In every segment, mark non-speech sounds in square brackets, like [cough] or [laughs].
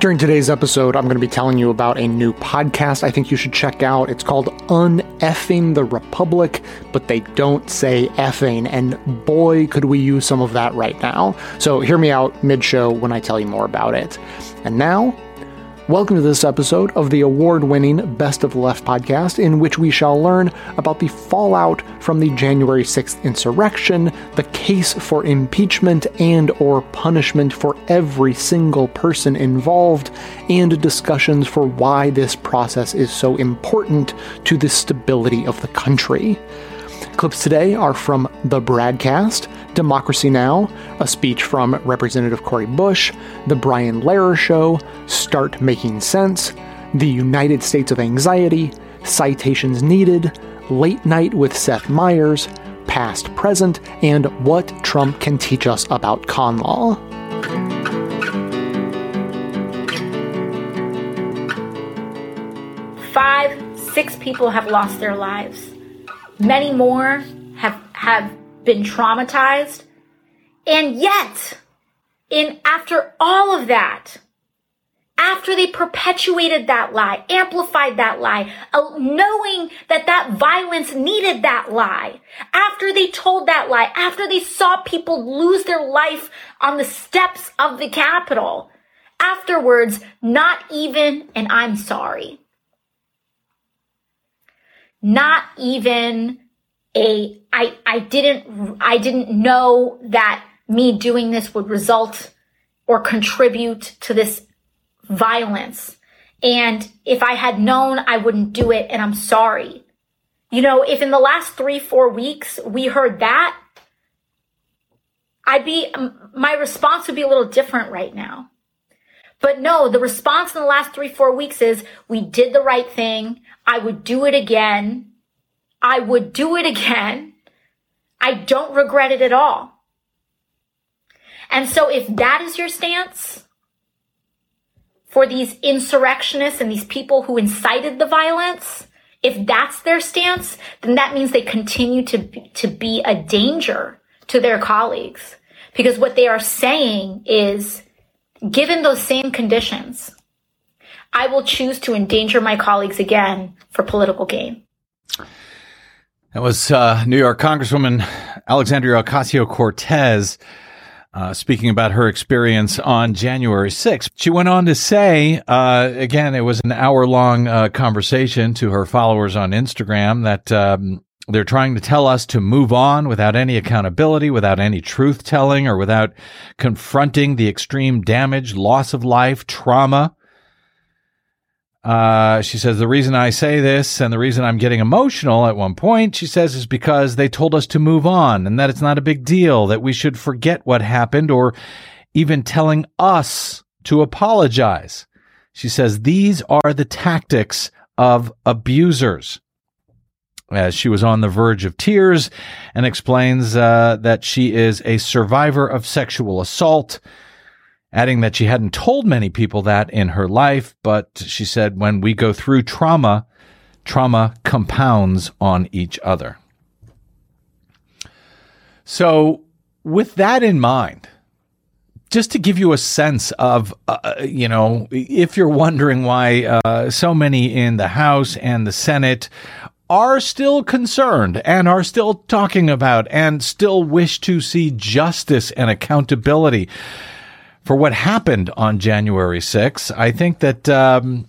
During today's episode, I'm going to be telling you about a new podcast I think you should check out. It's called Uneffing the Republic, but they don't say effing, and boy, could we use some of that right now. So hear me out mid show when I tell you more about it. And now, Welcome to this episode of the award winning Best of the Left podcast, in which we shall learn about the fallout from the January 6th insurrection, the case for impeachment and or punishment for every single person involved, and discussions for why this process is so important to the stability of the country. Clips today are from the BradCast, Democracy Now!, a speech from Representative Cori Bush, The Brian Lehrer Show, Start Making Sense, The United States of Anxiety, Citations Needed, Late Night with Seth Meyers, Past Present, and What Trump Can Teach Us About Con Law. Five, six people have lost their lives. Many more have, have been traumatized. And yet, in after all of that, after they perpetuated that lie, amplified that lie, uh, knowing that that violence needed that lie, after they told that lie, after they saw people lose their life on the steps of the Capitol, afterwards, not even and I'm sorry not even a I I didn't I didn't know that me doing this would result or contribute to this violence. And if I had known, I wouldn't do it and I'm sorry. You know, if in the last 3 4 weeks we heard that, I'd be my response would be a little different right now. But no, the response in the last 3 4 weeks is we did the right thing. I would do it again. I would do it again. I don't regret it at all. And so if that is your stance for these insurrectionists and these people who incited the violence, if that's their stance, then that means they continue to be, to be a danger to their colleagues. Because what they are saying is, given those same conditions, I will choose to endanger my colleagues again for political gain. That was uh, New York Congresswoman Alexandria Ocasio Cortez uh, speaking about her experience on January 6th. She went on to say, uh, again, it was an hour long uh, conversation to her followers on Instagram that um, they're trying to tell us to move on without any accountability, without any truth telling, or without confronting the extreme damage, loss of life, trauma uh, she says, the reason I say this and the reason I'm getting emotional at one point, she says, is because they told us to move on and that it's not a big deal, that we should forget what happened or even telling us to apologize. She says, these are the tactics of abusers. As she was on the verge of tears and explains uh, that she is a survivor of sexual assault adding that she hadn't told many people that in her life, but she said when we go through trauma, trauma compounds on each other. So, with that in mind, just to give you a sense of, uh, you know, if you're wondering why uh, so many in the House and the Senate are still concerned and are still talking about and still wish to see justice and accountability for what happened on January 6th. I think that um,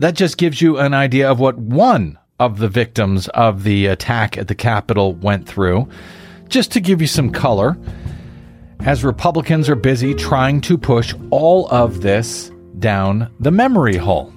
that just gives you an idea of what one of the victims of the attack at the Capitol went through. Just to give you some color, as Republicans are busy trying to push all of this down the memory hole.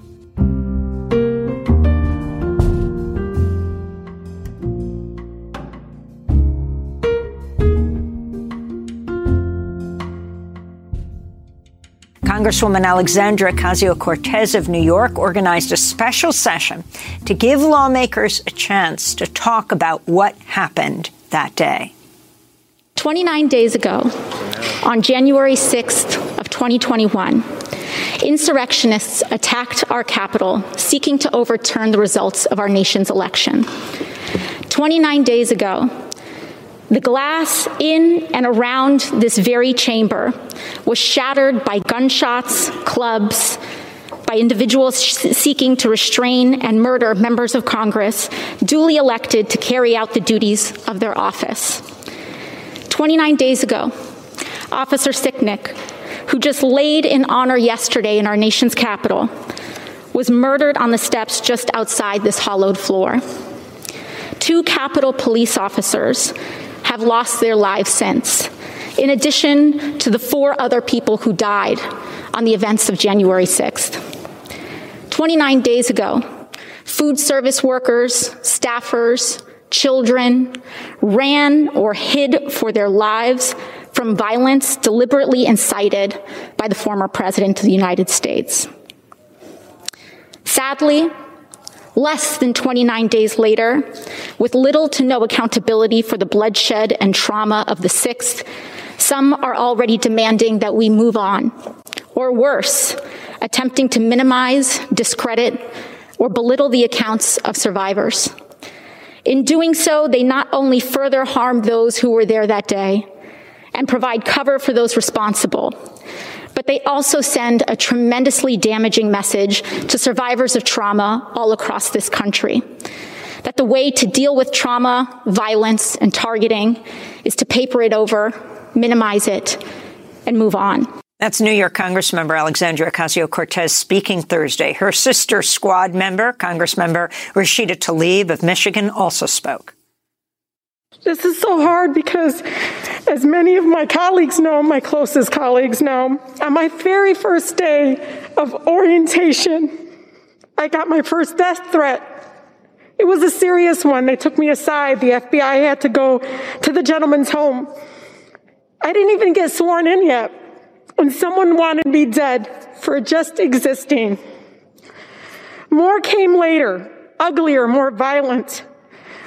Congresswoman Alexandra Ocasio Cortez of New York organized a special session to give lawmakers a chance to talk about what happened that day. 29 days ago, on January 6th of 2021, insurrectionists attacked our capital seeking to overturn the results of our nation's election. 29 days ago, The glass in and around this very chamber was shattered by gunshots, clubs, by individuals seeking to restrain and murder members of Congress duly elected to carry out the duties of their office. 29 days ago, Officer Sicknick, who just laid in honor yesterday in our nation's capital, was murdered on the steps just outside this hollowed floor. Two Capitol police officers have lost their lives since, in addition to the four other people who died on the events of January 6th. 29 days ago, food service workers, staffers, children ran or hid for their lives from violence deliberately incited by the former president of the United States. Sadly, less than 29 days later, with little to no accountability for the bloodshed and trauma of the 6th, some are already demanding that we move on. Or worse, attempting to minimize, discredit, or belittle the accounts of survivors. In doing so, they not only further harm those who were there that day and provide cover for those responsible, but they also send a tremendously damaging message to survivors of trauma all across this country. That the way to deal with trauma, violence, and targeting is to paper it over, minimize it, and move on. That's New York Congressmember Alexandria Ocasio Cortez speaking Thursday. Her sister squad member, Congressmember Rashida Tlaib of Michigan, also spoke. This is so hard because, as many of my colleagues know, my closest colleagues know, on my very first day of orientation, I got my first death threat. It was a serious one. They took me aside. The FBI had to go to the gentleman's home. I didn't even get sworn in yet when someone wanted me dead for just existing. More came later, uglier, more violent.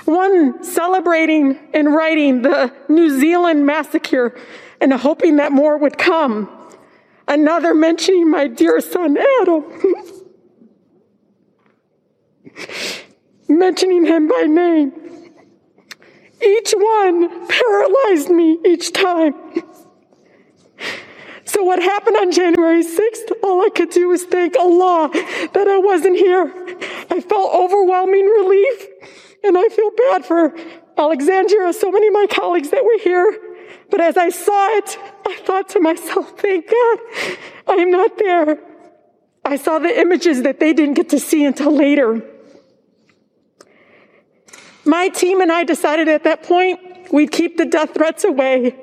One celebrating and writing the New Zealand massacre and hoping that more would come. Another mentioning my dear son Adam. [laughs] mentioning him by name. Each one paralyzed me each time. [laughs] So what happened on January 6th, all I could do was thank Allah that I wasn't here. I felt overwhelming relief and I feel bad for Alexandria, so many of my colleagues that were here. But as I saw it, I thought to myself, thank God I am not there. I saw the images that they didn't get to see until later. My team and I decided at that point we'd keep the death threats away.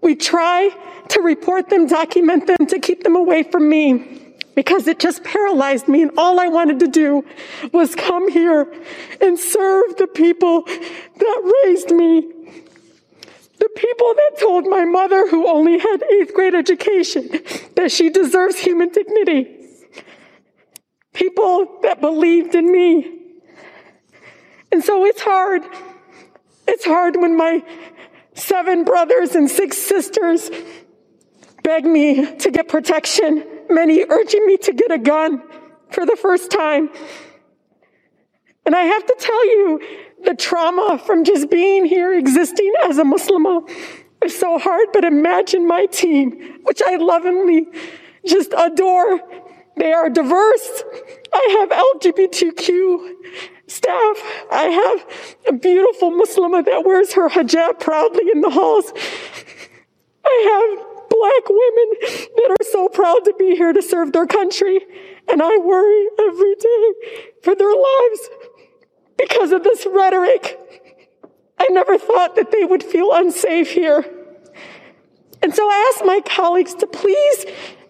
We'd try to report them, document them, to keep them away from me because it just paralyzed me. And all I wanted to do was come here and serve the people that raised me. The people that told my mother, who only had eighth grade education, that she deserves human dignity. People that believed in me. And so it's hard. It's hard when my seven brothers and six sisters beg me to get protection many urging me to get a gun for the first time. And I have to tell you, the trauma from just being here, existing as a Muslim, is so hard. But imagine my team, which I lovingly just adore. They are diverse. I have LGBTQ staff. I have a beautiful Muslimah that wears her hijab proudly in the halls. I have black women that are so proud to be here to serve their country. And I worry every day for their lives because of this rhetoric. I never thought that they would feel unsafe here. And so I ask my colleagues to please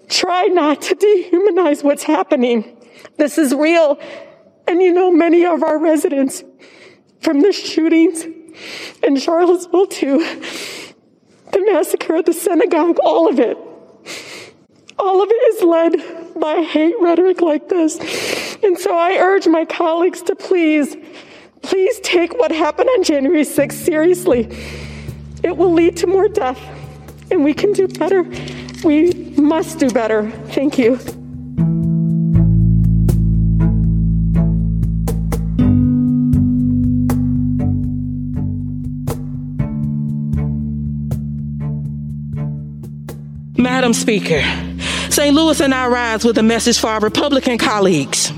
try not to dehumanize what's happening. This is real. And you know, many of our residents from the shootings in Charlottesville too the massacre at the synagogue, all of it. All of it is led by hate rhetoric like this. And so I urge my colleagues to please, please take what happened on January 6th seriously. It will lead to more death, and we can do better. We must do better. Thank you. Madam Speaker, St. Louis and I rise with a message for our Republican colleagues.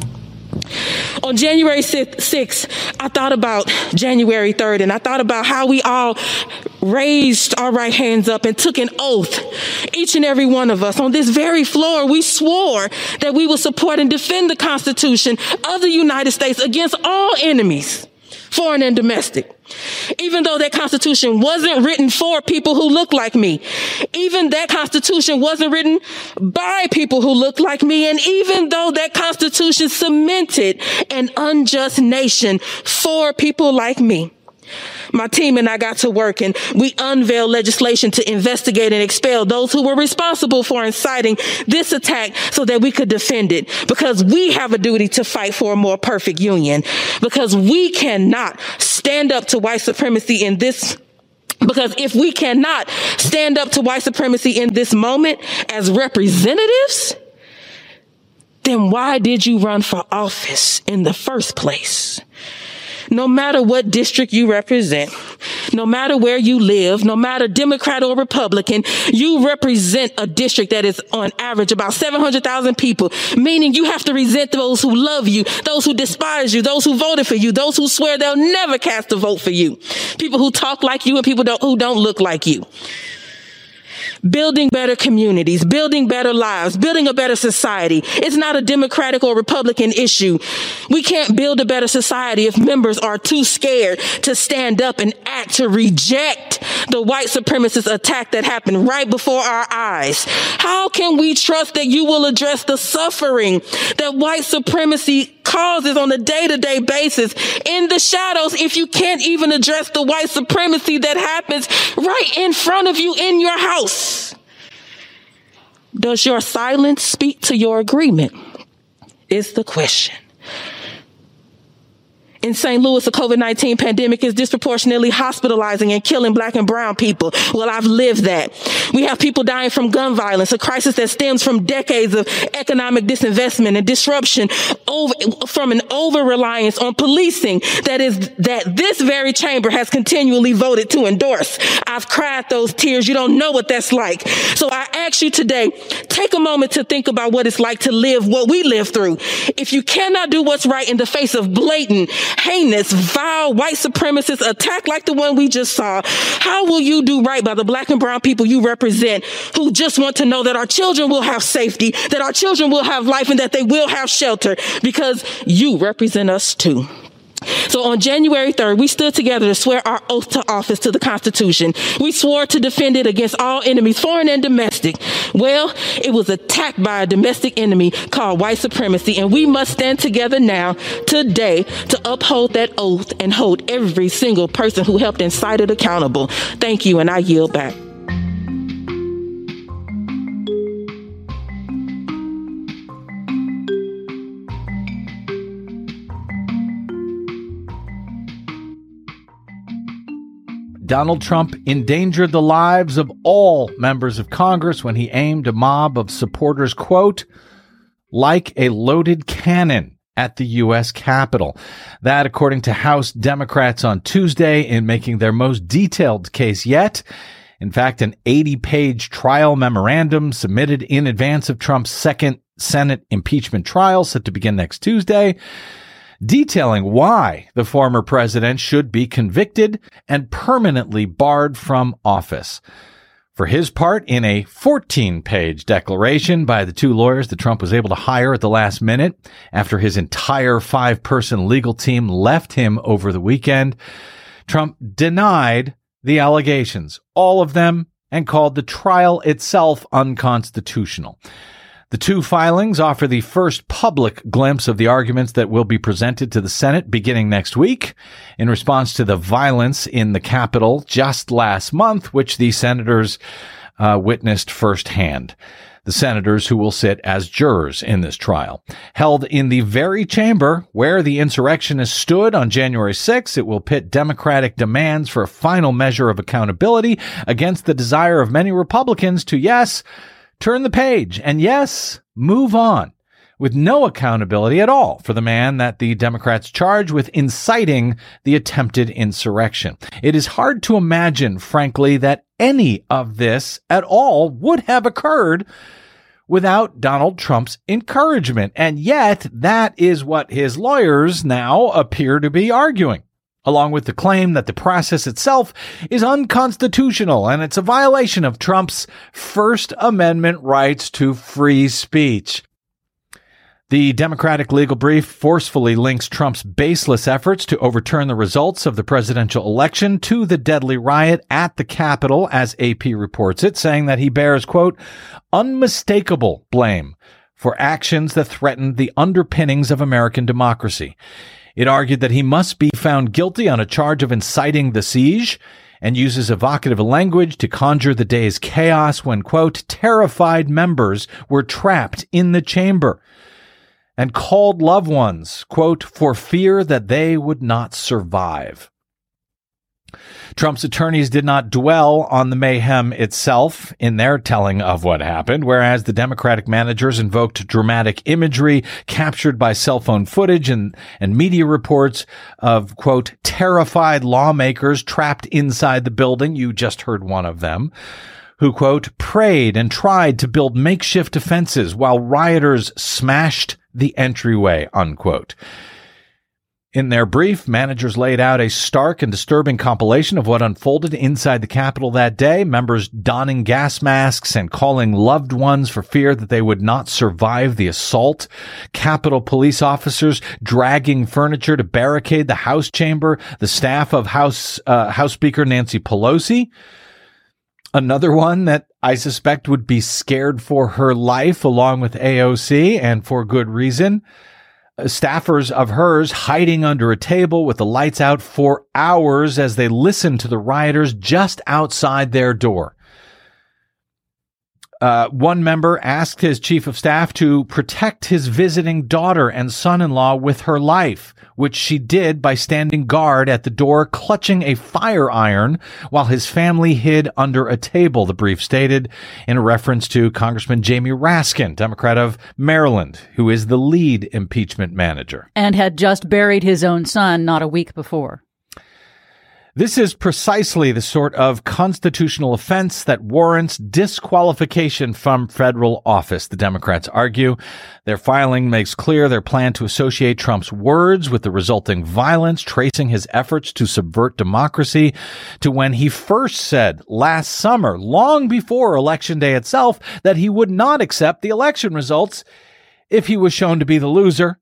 On January 6th, I thought about January 3rd and I thought about how we all raised our right hands up and took an oath. Each and every one of us on this very floor, we swore that we would support and defend the Constitution of the United States against all enemies foreign and domestic. Even though that constitution wasn't written for people who look like me. Even that constitution wasn't written by people who look like me. And even though that constitution cemented an unjust nation for people like me my team and I got to work and we unveiled legislation to investigate and expel those who were responsible for inciting this attack so that we could defend it. Because we have a duty to fight for a more perfect union. Because we cannot stand up to white supremacy in this because if we cannot stand up to white supremacy in this moment as representatives, then why did you run for office in the first place? No matter what district you represent, no matter where you live, no matter Democrat or Republican, you represent a district that is on average about 700,000 people, meaning you have to resent those who love you, those who despise you, those who voted for you, those who swear they'll never cast a vote for you, people who talk like you and people don't, who don't look like you building better communities, building better lives, building a better society. It's not a Democratic or Republican issue. We can't build a better society if members are too scared to stand up and act to reject the white supremacist attack that happened right before our eyes. How can we trust that you will address the suffering that white supremacy causes on a day to day basis in the shadows if you can't even address the white supremacy that happens right in front of you in your house? Does your silence speak to your agreement? Is the question. In St. Louis, the COVID-19 pandemic is disproportionately hospitalizing and killing black and brown people. Well, I've lived that. We have people dying from gun violence, a crisis that stems from decades of economic disinvestment and disruption over, from an over-reliance on policing that is, that this very chamber has continually voted to endorse. I've cried those tears. You don't know what that's like. So I ask you today, take a moment to think about what it's like to live what we live through. If you cannot do what's right in the face of blatant heinous, vile, white supremacist attack like the one we just saw, how will you do right by the black and brown people you represent who just want to know that our children will have safety, that our children will have life, and that they will have shelter because you represent us too. So on January 3rd, we stood together to swear our oath to office to the Constitution. We swore to defend it against all enemies, foreign and domestic. Well, it was attacked by a domestic enemy called white supremacy, and we must stand together now, today, to uphold that oath and hold every single person who helped incite it accountable. Thank you, and I yield back. Donald Trump endangered the lives of all members of Congress when he aimed a mob of supporters, quote, like a loaded cannon at the U.S. Capitol. That, according to House Democrats on Tuesday, in making their most detailed case yet. In fact, an 80 page trial memorandum submitted in advance of Trump's second Senate impeachment trial set to begin next Tuesday detailing why the former president should be convicted and permanently barred from office. For his part, in a 14 page declaration by the two lawyers that Trump was able to hire at the last minute after his entire five person legal team left him over the weekend, Trump denied the allegations, all of them, and called the trial itself unconstitutional. The two filings offer the first public glimpse of the arguments that will be presented to the Senate beginning next week in response to the violence in the Capitol just last month, which the senators uh, witnessed firsthand. The senators who will sit as jurors in this trial. Held in the very chamber where the insurrectionists stood on January 6, it will pit Democratic demands for a final measure of accountability against the desire of many Republicans to, yes, turn the page and yes, move on with no accountability at all for the man that the Democrats charge with inciting the attempted insurrection. It is hard to imagine, frankly, that any of this at all would have occurred without Donald Trump's encouragement. And yet, that is what his lawyers now appear to be arguing, along with the claim that the process itself is unconstitutional and it's a violation of Trump's First Amendment rights to free speech. The Democratic legal brief forcefully links Trump's baseless efforts to overturn the results of the presidential election to the deadly riot at the Capitol, as AP reports it, saying that he bears, quote, unmistakable blame for actions that threatened the underpinnings of American democracy. It argued that he must be found guilty on a charge of inciting the siege and uses evocative language to conjure the day's chaos when, quote, terrified members were trapped in the chamber and called loved ones, quote, for fear that they would not survive. Trump's attorneys did not dwell on the mayhem itself in their telling of what happened, whereas the Democratic managers invoked dramatic imagery captured by cell phone footage and, and media reports of, quote, terrified lawmakers trapped inside the building. You just heard one of them who, quote, prayed and tried to build makeshift defenses while rioters smashed the entryway, unquote. In their brief, managers laid out a stark and disturbing compilation of what unfolded inside the Capitol that day, members donning gas masks and calling loved ones for fear that they would not survive the assault, Capitol police officers dragging furniture to barricade the House chamber, the staff of House, uh, House Speaker Nancy Pelosi. Another one that I suspect would be scared for her life along with AOC and for good reason staffers of hers hiding under a table with the lights out for hours as they listened to the rioters just outside their door. Uh, one member asked his chief of staff to protect his visiting daughter and son in law with her life, which she did by standing guard at the door, clutching a fire iron while his family hid under a table, the brief stated in reference to Congressman Jamie Raskin, Democrat of Maryland, who is the lead impeachment manager. And had just buried his own son not a week before. This is precisely the sort of constitutional offense that warrants disqualification from federal office, the Democrats argue. Their filing makes clear their plan to associate Trump's words with the resulting violence, tracing his efforts to subvert democracy to when he first said last summer, long before election day itself, that he would not accept the election results if he was shown to be the loser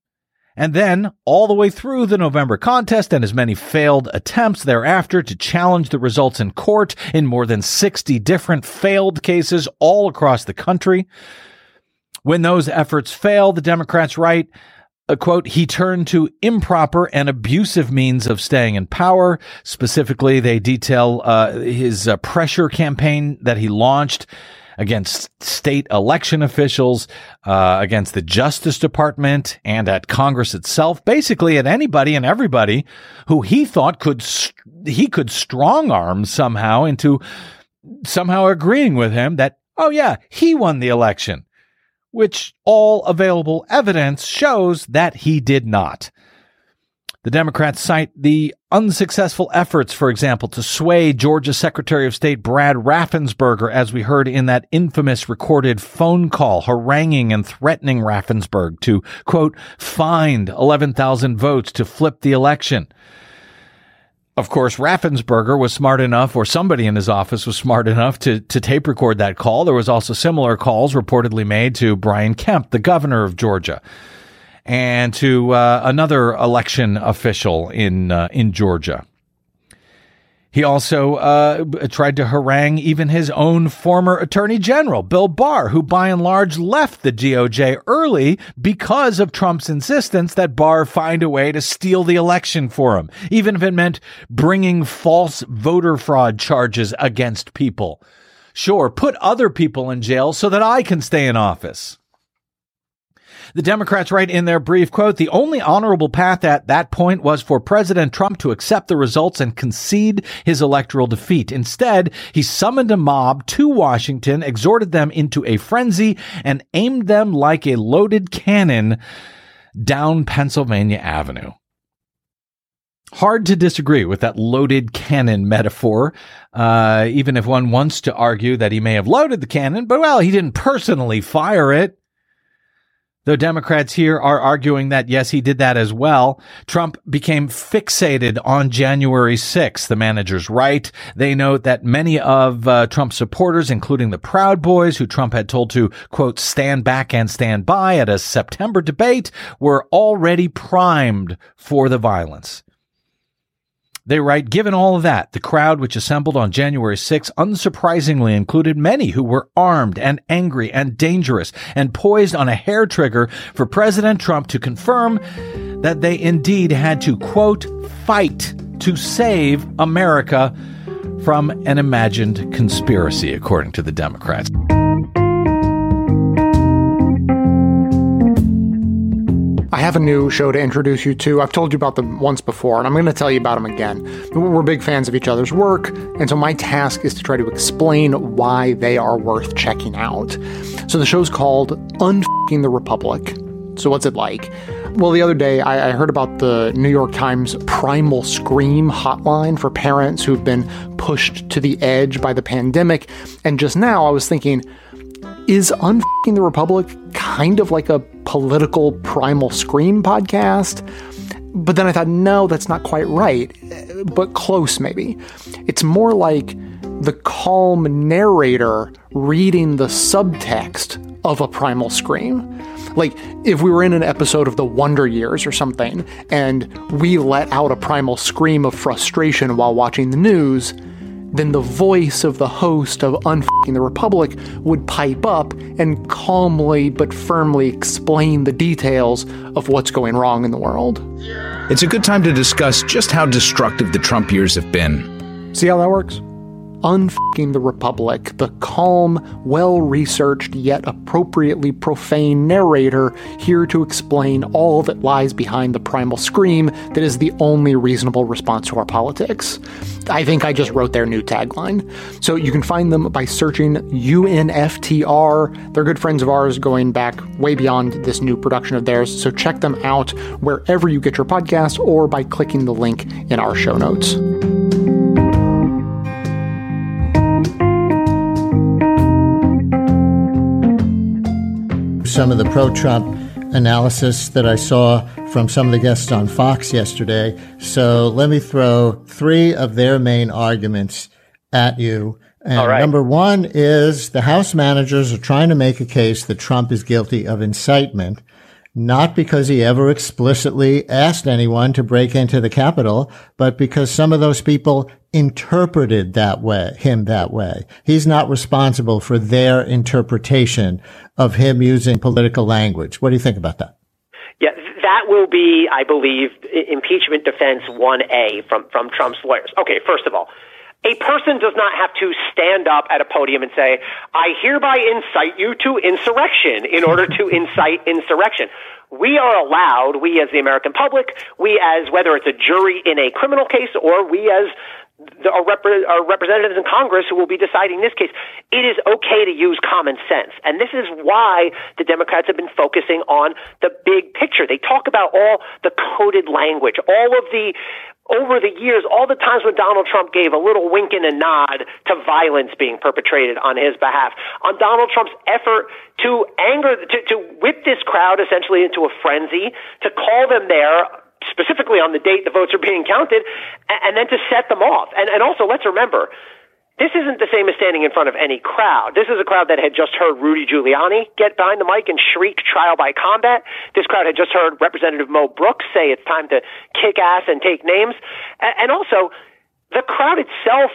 and then all the way through the November contest and as many failed attempts thereafter to challenge the results in court in more than 60 different failed cases all across the country. When those efforts fail, the Democrats write, a quote, he turned to improper and abusive means of staying in power. Specifically, they detail uh, his uh, pressure campaign that he launched against state election officials, uh, against the Justice Department, and at Congress itself. Basically, at anybody and everybody who he thought could he could strong arm somehow into somehow agreeing with him that oh yeah he won the election, which all available evidence shows that he did not. The Democrats cite the unsuccessful efforts, for example, to sway Georgia Secretary of State Brad Raffensperger, as we heard in that infamous recorded phone call, haranguing and threatening Raffensperger to, quote, find 11,000 votes to flip the election. Of course, Raffensperger was smart enough, or somebody in his office was smart enough to, to tape record that call. There was also similar calls reportedly made to Brian Kemp, the governor of Georgia and to uh, another election official in uh, in Georgia. He also uh, tried to harangue even his own former attorney general, Bill Barr, who by and large left the DOJ early because of Trump's insistence that Barr find a way to steal the election for him, even if it meant bringing false voter fraud charges against people. Sure, put other people in jail so that I can stay in office. The Democrats write in their brief quote, the only honorable path at that point was for President Trump to accept the results and concede his electoral defeat. Instead, he summoned a mob to Washington, exhorted them into a frenzy, and aimed them like a loaded cannon down Pennsylvania Avenue. Hard to disagree with that loaded cannon metaphor, uh, even if one wants to argue that he may have loaded the cannon, but well, he didn't personally fire it. Though Democrats here are arguing that, yes, he did that as well. Trump became fixated on January 6th. The manager's write. They note that many of uh, Trump's supporters, including the Proud Boys, who Trump had told to, quote, stand back and stand by at a September debate, were already primed for the violence. They write, given all of that, the crowd which assembled on January 6 unsurprisingly included many who were armed and angry and dangerous and poised on a hair trigger for President Trump to confirm that they indeed had to, quote, fight to save America from an imagined conspiracy, according to the Democrats. Have a new show to introduce you to. I've told you about them once before, and I'm going to tell you about them again. We're big fans of each other's work, and so my task is to try to explain why they are worth checking out. So the show's called Unfucking the Republic. So what's it like? Well, the other day I, I heard about the New York Times Primal Scream hotline for parents who've been pushed to the edge by the pandemic, and just now I was thinking, is Unfucking the Republic kind of like a political primal scream podcast? But then I thought, no, that's not quite right, but close maybe. It's more like the calm narrator reading the subtext of a primal scream. Like if we were in an episode of The Wonder Years or something, and we let out a primal scream of frustration while watching the news, then the voice of the host of Unfucking the Republic would pipe up and calmly but firmly explain the details of what's going wrong in the world. It's a good time to discuss just how destructive the Trump years have been. See how that works? Unfucking the Republic, the calm, well researched, yet appropriately profane narrator here to explain all that lies behind the primal scream that is the only reasonable response to our politics. I think I just wrote their new tagline. So you can find them by searching UNFTR. They're good friends of ours going back way beyond this new production of theirs. So check them out wherever you get your podcast or by clicking the link in our show notes. Some of the pro Trump analysis that I saw from some of the guests on Fox yesterday. So let me throw three of their main arguments at you. And number one is the House managers are trying to make a case that Trump is guilty of incitement, not because he ever explicitly asked anyone to break into the Capitol, but because some of those people interpreted that way, him that way. He's not responsible for their interpretation of him using political language. What do you think about that? Yeah, that will be, I believe, impeachment defense 1A from, from Trump's lawyers. Okay, first of all, a person does not have to stand up at a podium and say, I hereby incite you to insurrection in order to [laughs] incite insurrection. We are allowed, we as the American public, we as whether it's a jury in a criminal case or we as the, our, rep- our representatives in Congress who will be deciding this case, it is okay to use common sense. And this is why the Democrats have been focusing on the big picture. They talk about all the coded language, all of the over the years, all the times when Donald Trump gave a little wink and a nod to violence being perpetrated on his behalf, on Donald Trump's effort to anger, to, to whip this crowd essentially into a frenzy, to call them there specifically on the date the votes are being counted, and, and then to set them off. And, and also, let's remember, this isn't the same as standing in front of any crowd. This is a crowd that had just heard Rudy Giuliani get behind the mic and shriek trial by combat. This crowd had just heard Representative Mo Brooks say it's time to kick ass and take names. And also, the crowd itself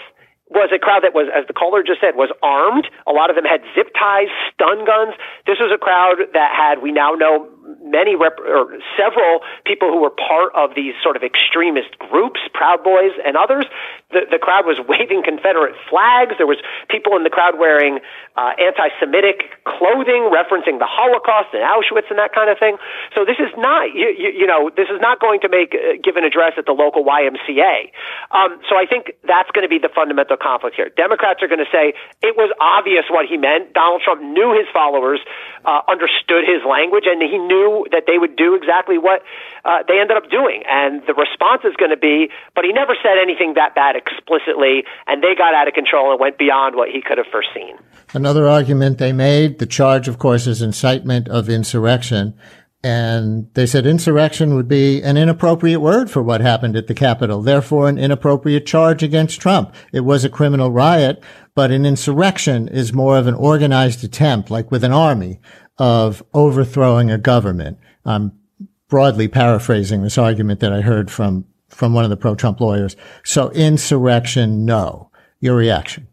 was a crowd that was, as the caller just said, was armed. A lot of them had zip ties, stun guns. This was a crowd that had, we now know, many rep- or several people who were part of these sort of extremist groups, Proud Boys and others. The, the crowd was [laughs] waving Confederate flags. There was people in the crowd wearing uh, anti-Semitic clothing, referencing the Holocaust and Auschwitz and that kind of thing. So this is not, you, you, you know, this is not going to make uh, give an address at the local YMCA. Um, so I think that's going to be the fundamental conflict here. Democrats are going to say it was obvious what he meant. Donald Trump knew his followers uh, understood his language and he knew that they would do exactly what uh, they ended up doing. And the response is going to be, but he never said anything that bad explicitly, and they got out of control and went beyond what he could have foreseen. Another argument they made the charge, of course, is incitement of insurrection. And they said insurrection would be an inappropriate word for what happened at the Capitol, therefore an inappropriate charge against Trump. It was a criminal riot, but an insurrection is more of an organized attempt, like with an army, of overthrowing a government. I'm broadly paraphrasing this argument that I heard from, from one of the pro-Trump lawyers. So insurrection, no. Your reaction?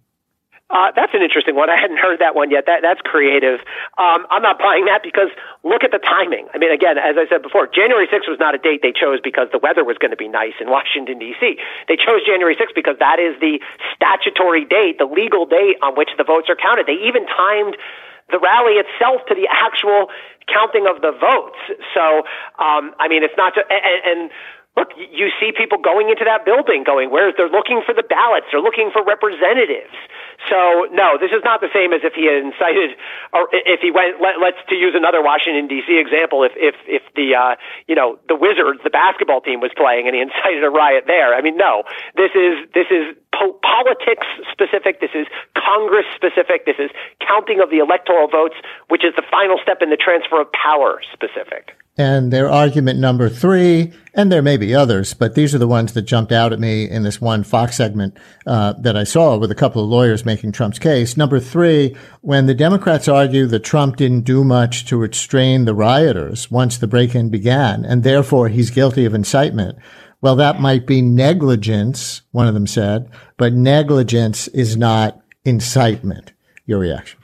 Uh, that's an interesting one. I hadn't heard that one yet. That that's creative. Um, I'm not buying that because look at the timing. I mean, again, as I said before, January 6th was not a date they chose because the weather was going to be nice in Washington D.C. They chose January 6th because that is the statutory date, the legal date on which the votes are counted. They even timed the rally itself to the actual counting of the votes. So, um, I mean, it's not just and, and look, you see people going into that building going, where they're looking for the ballots, they're looking for representatives. So no, this is not the same as if he had incited, or if he went. Let, us to use another Washington D.C. example. If if if the uh, you know the Wizards, the basketball team was playing, and he [laughs] incited a riot there. I mean, no, this is this is po- politics specific. This is Congress specific. This is counting of the electoral votes, which is the final step in the transfer of power specific. And their argument number three, and there may be others, but these are the ones that jumped out at me in this one Fox segment uh, that I saw with a couple of lawyers making Trump's case. Number three, when the Democrats argue that Trump didn't do much to restrain the rioters once the break-in began, and therefore he's guilty of incitement. Well, that might be negligence, one of them said, but negligence is not incitement. Your reaction?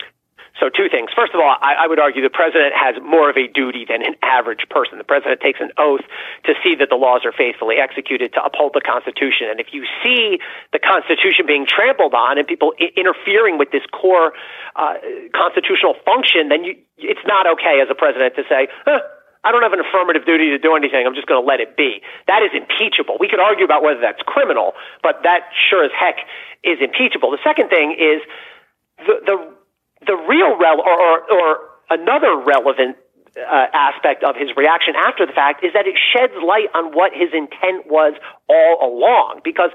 So, two things. First of all, I, I, would argue the president has more of a duty than an average person. The president takes an oath to see that the laws are faithfully executed, to uphold the Constitution. And if you see the Constitution being trampled on and people I- interfering with this core uh, constitutional function, then you, it's not okay as a president to say, huh, I don't have an affirmative duty to do anything. I'm just going to let it be. That is impeachable. We could argue about whether that's criminal, but that sure as heck is impeachable. The second thing is the, the the real rel- or, or, or another relevant uh, aspect of his reaction after the fact is that it sheds light on what his intent was all along. Because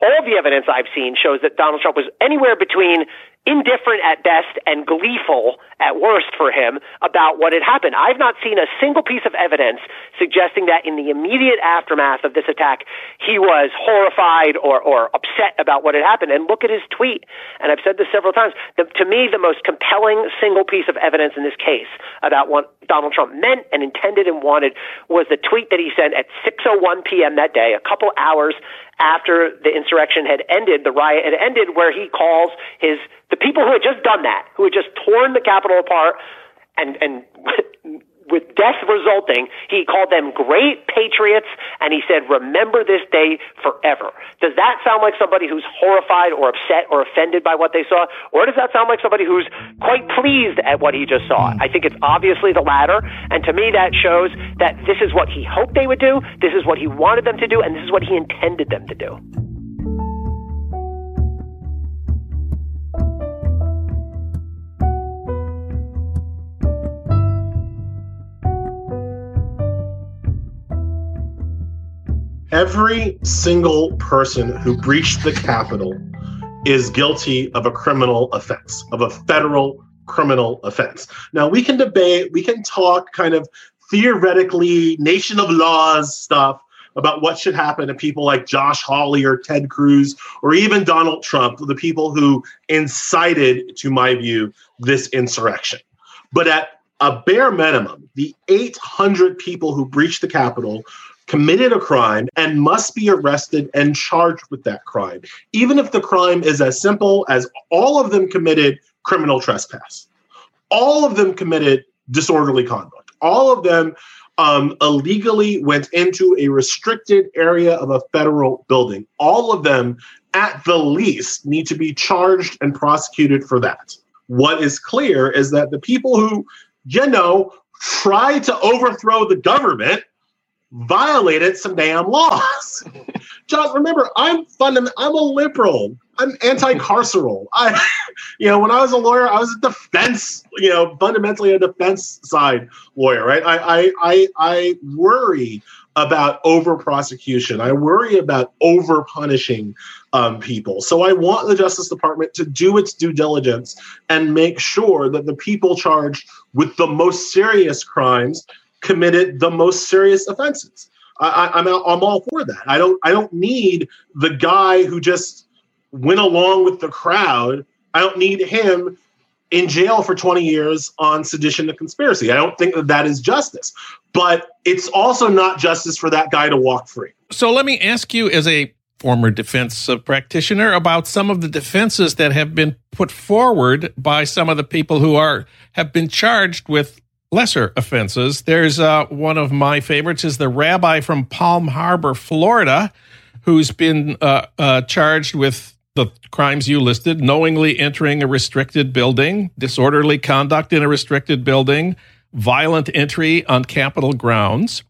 all the evidence I've seen shows that Donald Trump was anywhere between indifferent at best and gleeful at worst for him about what had happened. I've not seen a single piece of evidence suggesting that in the immediate aftermath of this attack, he was horrified or, or upset about what had happened. And look at his tweet. And I've said this several times. The, to me, the most compelling single piece of evidence in this case about what Donald Trump meant and intended and wanted was the tweet that he sent at 6.01 p.m. that day, a couple hours after the insurrection had ended, the riot had ended, where he calls his the people who had just done that, who had just torn the Capitol apart, and and [laughs] with death resulting, he called them great patriots, and he said, "Remember this day forever." Does that sound like somebody who's horrified or upset or offended by what they saw, or does that sound like somebody who's quite pleased at what he just saw? Hmm. I think it's obviously the latter, and to me, that shows that this is what he hoped they would do, this is what he wanted them to do, and this is what he intended them to do. Every single person who breached the Capitol is guilty of a criminal offense, of a federal criminal offense. Now, we can debate, we can talk kind of theoretically, nation of laws stuff about what should happen to people like Josh Hawley or Ted Cruz or even Donald Trump, the people who incited, to my view, this insurrection. But at a bare minimum, the 800 people who breached the Capitol committed a crime and must be arrested and charged with that crime, even if the crime is as simple as all of them committed criminal trespass, all of them committed disorderly conduct, all of them um, illegally went into a restricted area of a federal building. All of them, at the least, need to be charged and prosecuted for that. What is clear is that the people who, you know, try to overthrow the government violated some damn laws. [laughs] John, remember, I'm fundament- I'm a liberal. I'm anti-carceral. [laughs] I, you know, when I was a lawyer, I was a defense, you know, fundamentally a defense side lawyer, right? I, I, I, I worry about over prosecution. I worry about over punishing um, people. So I want the Justice Department to do its due diligence and make sure that the people charged with the most serious crimes committed the most serious offenses. I, I'm I'm all for that. I don't I don't need the guy who just went along with the crowd. I don't need him in jail for 20 years on sedition and conspiracy. I don't think that that is justice. But it's also not justice for that guy to walk free. So let me ask you, as a former defense practitioner, about some of the defenses that have been put forward by some of the people who are have been charged with lesser offenses. There's uh, one of my favorites is the rabbi from Palm Harbor, Florida, who's been uh, uh, charged with the crimes you listed knowingly entering a restricted building, disorderly conduct in a restricted building, violent entry on Capitol grounds.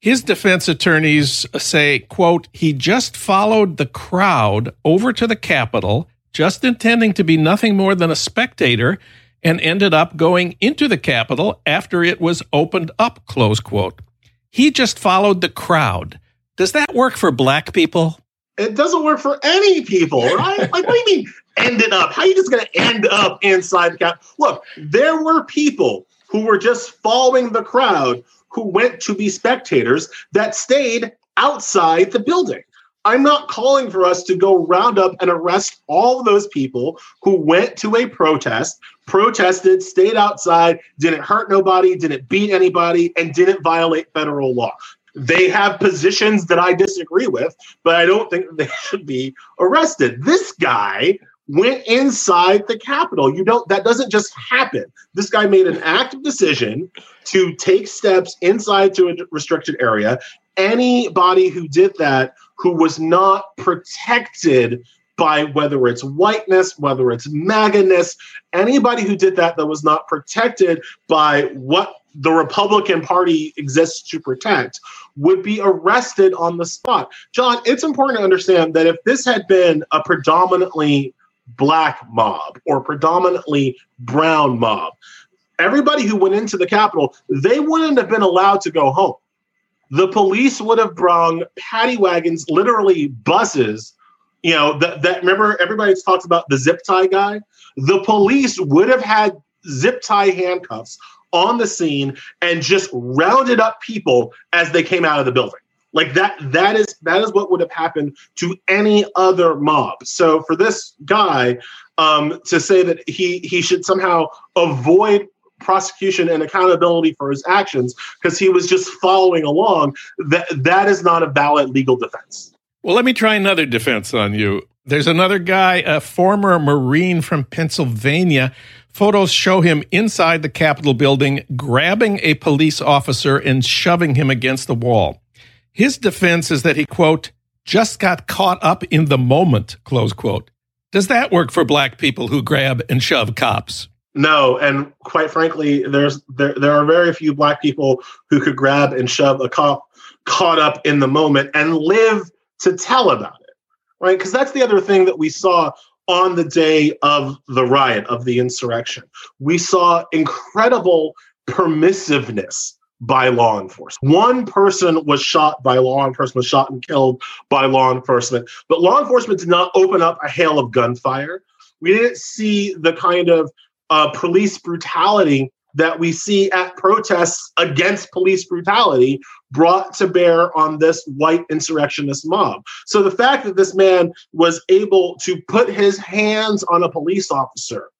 His defense attorneys say, quote, he just followed the crowd over to the Capitol, just intending to be nothing more than a spectator, and ended up going into the Capitol after it was opened up, close quote. He just followed the crowd. Does that work for black people? It doesn't work for any people, right? like, what do you mean ended up? How are you just going to end up inside the cap? Look, there were people who were just following the crowd who went to be spectators that stayed outside the building. I'm not calling for us to go round up and arrest all of those people who went to a protest, protested, stayed outside, didn't hurt nobody, didn't beat anybody, and didn't violate federal law. They have positions that I disagree with, but I don't think they [laughs] should be arrested. This guy went inside the Capitol. You don't that doesn't just happen. This guy made an active decision to take steps inside to a restricted area. Anybody who did that who was not protected by whether it's whiteness, whether it's magness, anybody who did that that was not protected by what the Republican Party exists to protect would be arrested on the spot. John, it's important to understand that if this had been a predominantly black mob or predominantly brown mob, everybody who went into the Capitol, they wouldn't have been allowed to go home. The police would have brung paddy wagons, literally buses. You know, that, that remember everybody talks about the zip tie guy? The police would have had zip tie handcuffs on the scene and just rounded up people as they came out of the building. Like that that is that is what would have happened to any other mob. So for this guy um, to say that he he should somehow avoid prosecution and accountability for his actions because he was just following along that that is not a valid legal defense. Well, let me try another defense on you. There's another guy, a former Marine from Pennsylvania, Photos show him inside the Capitol building, grabbing a police officer and shoving him against the wall. His defense is that he, quote, just got caught up in the moment, close quote. Does that work for black people who grab and shove cops? No, and quite frankly, there's there there are very few black people who could grab and shove a cop caught up in the moment and live to tell about it. Right? Because that's the other thing that we saw on the day of the riot, of the insurrection. We saw incredible permissiveness by law enforcement. One person was shot by law enforcement, was shot and killed by law enforcement, but law enforcement did not open up a hail of gunfire. We didn't see the kind of uh, police brutality that we see at protests against police brutality brought to bear on this white insurrectionist mob. So the fact that this man was able to put his hands on a police officer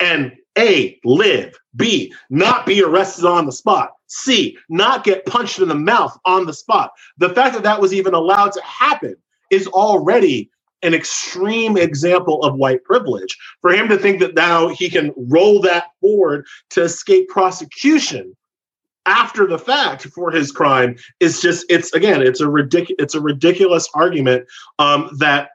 and A, live, B, not be arrested on the spot, C, not get punched in the mouth on the spot. The fact that that was even allowed to happen is already an extreme example of white privilege. For him to think that now he can roll that forward to escape prosecution after the fact for his crime is just it's again it's a ridiculous it's a ridiculous argument um, that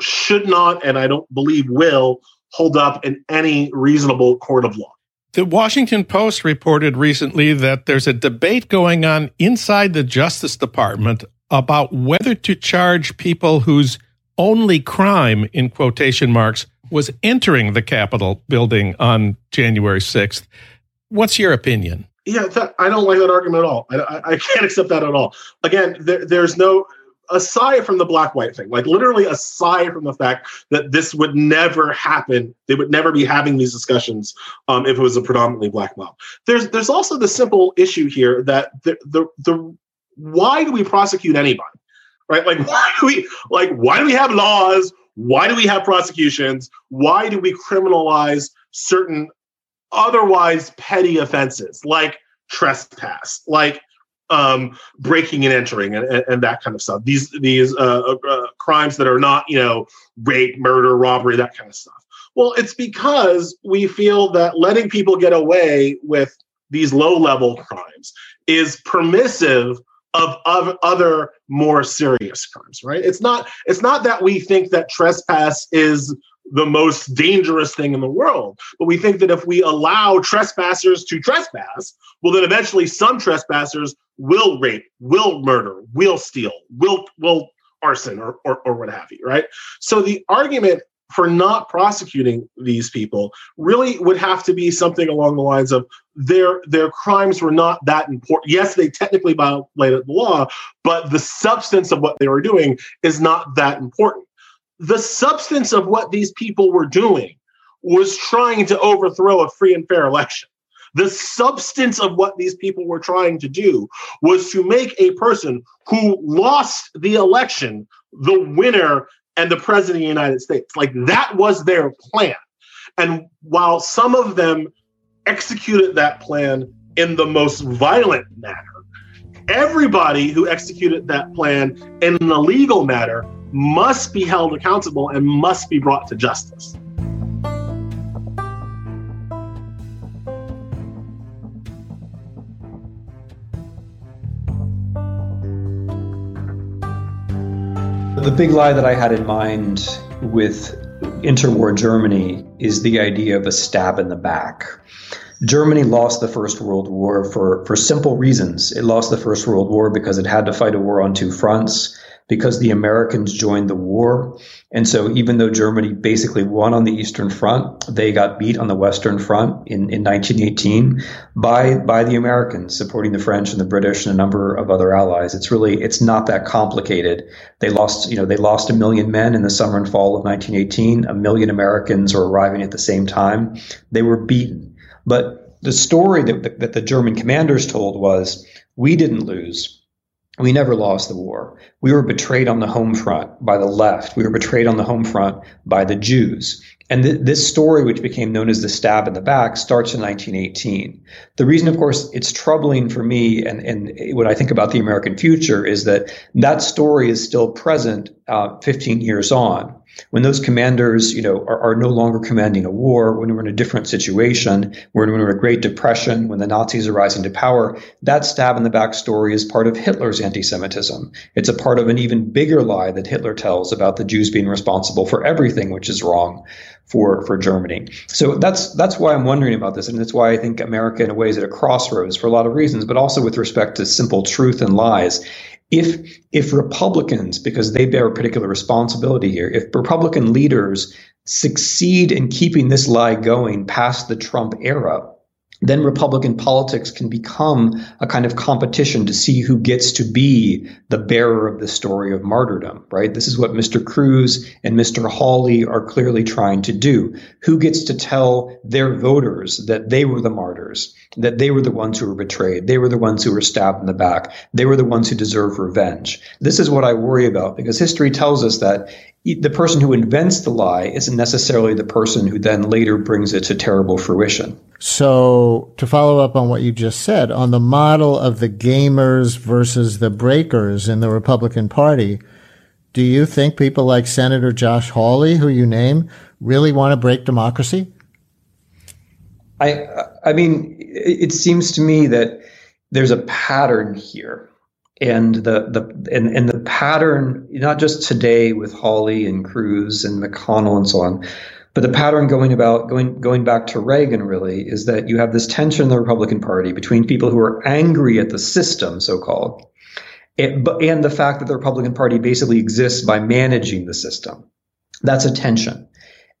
should not and I don't believe will hold up in any reasonable court of law. The Washington Post reported recently that there's a debate going on inside the Justice Department about whether to charge people whose only crime, in quotation marks, was entering the Capitol building on January 6th. What's your opinion? Yeah, that, I don't like that argument at all. I, I, can't accept that at all. Again, there, there's no aside from the black white thing, like literally aside from the fact that this would never happen, they would never be having these discussions um, if it was a predominantly black mob. There's there's also the simple issue here that the the, the why do we prosecute anybody? Right? Like why do we like why do we have laws? Why do we have prosecutions? Why do we criminalize certain otherwise petty offenses like trespass, like um, breaking and entering and, and, and, that kind of stuff. These these uh, uh, uh, crimes that are not you know rape, murder, robbery, that kind of stuff. Well, it's because we feel that letting people get away with these low level crimes is permissive of, of other more serious crimes right it's not it's not that we think that trespass is the most dangerous thing in the world. But we think that if we allow trespassers to trespass, well, then eventually some trespassers will rape, will murder, will steal, will will arson, or or, or what have you, right? So the argument for not prosecuting these people really would have to be something along the lines of their their crimes were not that important. Yes, they technically violated the law, but the substance of what they were doing is not that important the substance of what these people were doing was trying to overthrow a free and fair election. The substance of what these people were trying to do was to make a person who lost the election the winner and the president of the United States. Like that was their plan. And while some of them executed that plan in the most violent manner, everybody who executed that plan in an illegal manner must be held accountable and must be brought to justice. The big lie that I had in mind with interwar Germany is the idea of a stab in the back. Germany lost the First World War for, for simple reasons. It lost the First World War because it had to fight a war on two fronts because the Americans joined the war. And so even though Germany basically won on the Eastern Front, they got beat on the Western Front in, in 1918 by, by the Americans supporting the French and the British and a number of other allies. It's really, it's not that complicated. They lost, you know, they lost a million men in the summer and fall of 1918. A million Americans were arriving at the same time. They were beaten. But the story that, that the German commanders told was, we didn't lose we never lost the war. We were betrayed on the home front by the left. We were betrayed on the home front by the Jews. And th- this story, which became known as the stab in the back, starts in 1918. The reason, of course, it's troubling for me and, and when I think about the American future is that that story is still present uh, 15 years on when those commanders, you know, are, are, no longer commanding a war, when we're in a different situation, when we're in a Great Depression, when the Nazis are rising to power, that stab in the back story is part of Hitler's anti-Semitism. It's a part of an even bigger lie that Hitler tells about the Jews being responsible for everything which is wrong for for Germany. So that's that's why I'm wondering about this, and that's why I think America, in a way, is at a crossroads for a lot of reasons, but also with respect to simple truth and lies if if Republicans, because they bear a particular responsibility here, if Republican leaders succeed in keeping this lie going past the Trump era, then Republican politics can become a kind of competition to see who gets to be the bearer of the story of martyrdom, right? This is what Mr. Cruz and Mr. Hawley are clearly trying to do. Who gets to tell their voters that they were the martyrs, that they were the ones who were betrayed, they were the ones who were stabbed in the back, they were the ones who deserve revenge. This is what I worry about because history tells us that the person who invents the lie isn't necessarily the person who then later brings it to terrible fruition. So, to follow up on what you just said, on the model of the gamers versus the breakers in the Republican Party, do you think people like Senator Josh Hawley, who you name, really want to break democracy? I, I mean, it seems to me that there's a pattern here and the the and, and the pattern not just today with Hawley and Cruz and McConnell and so on, but the pattern going about going going back to Reagan really is that you have this tension in the Republican Party between people who are angry at the system, so called, it, and the fact that the Republican Party basically exists by managing the system. That's a tension.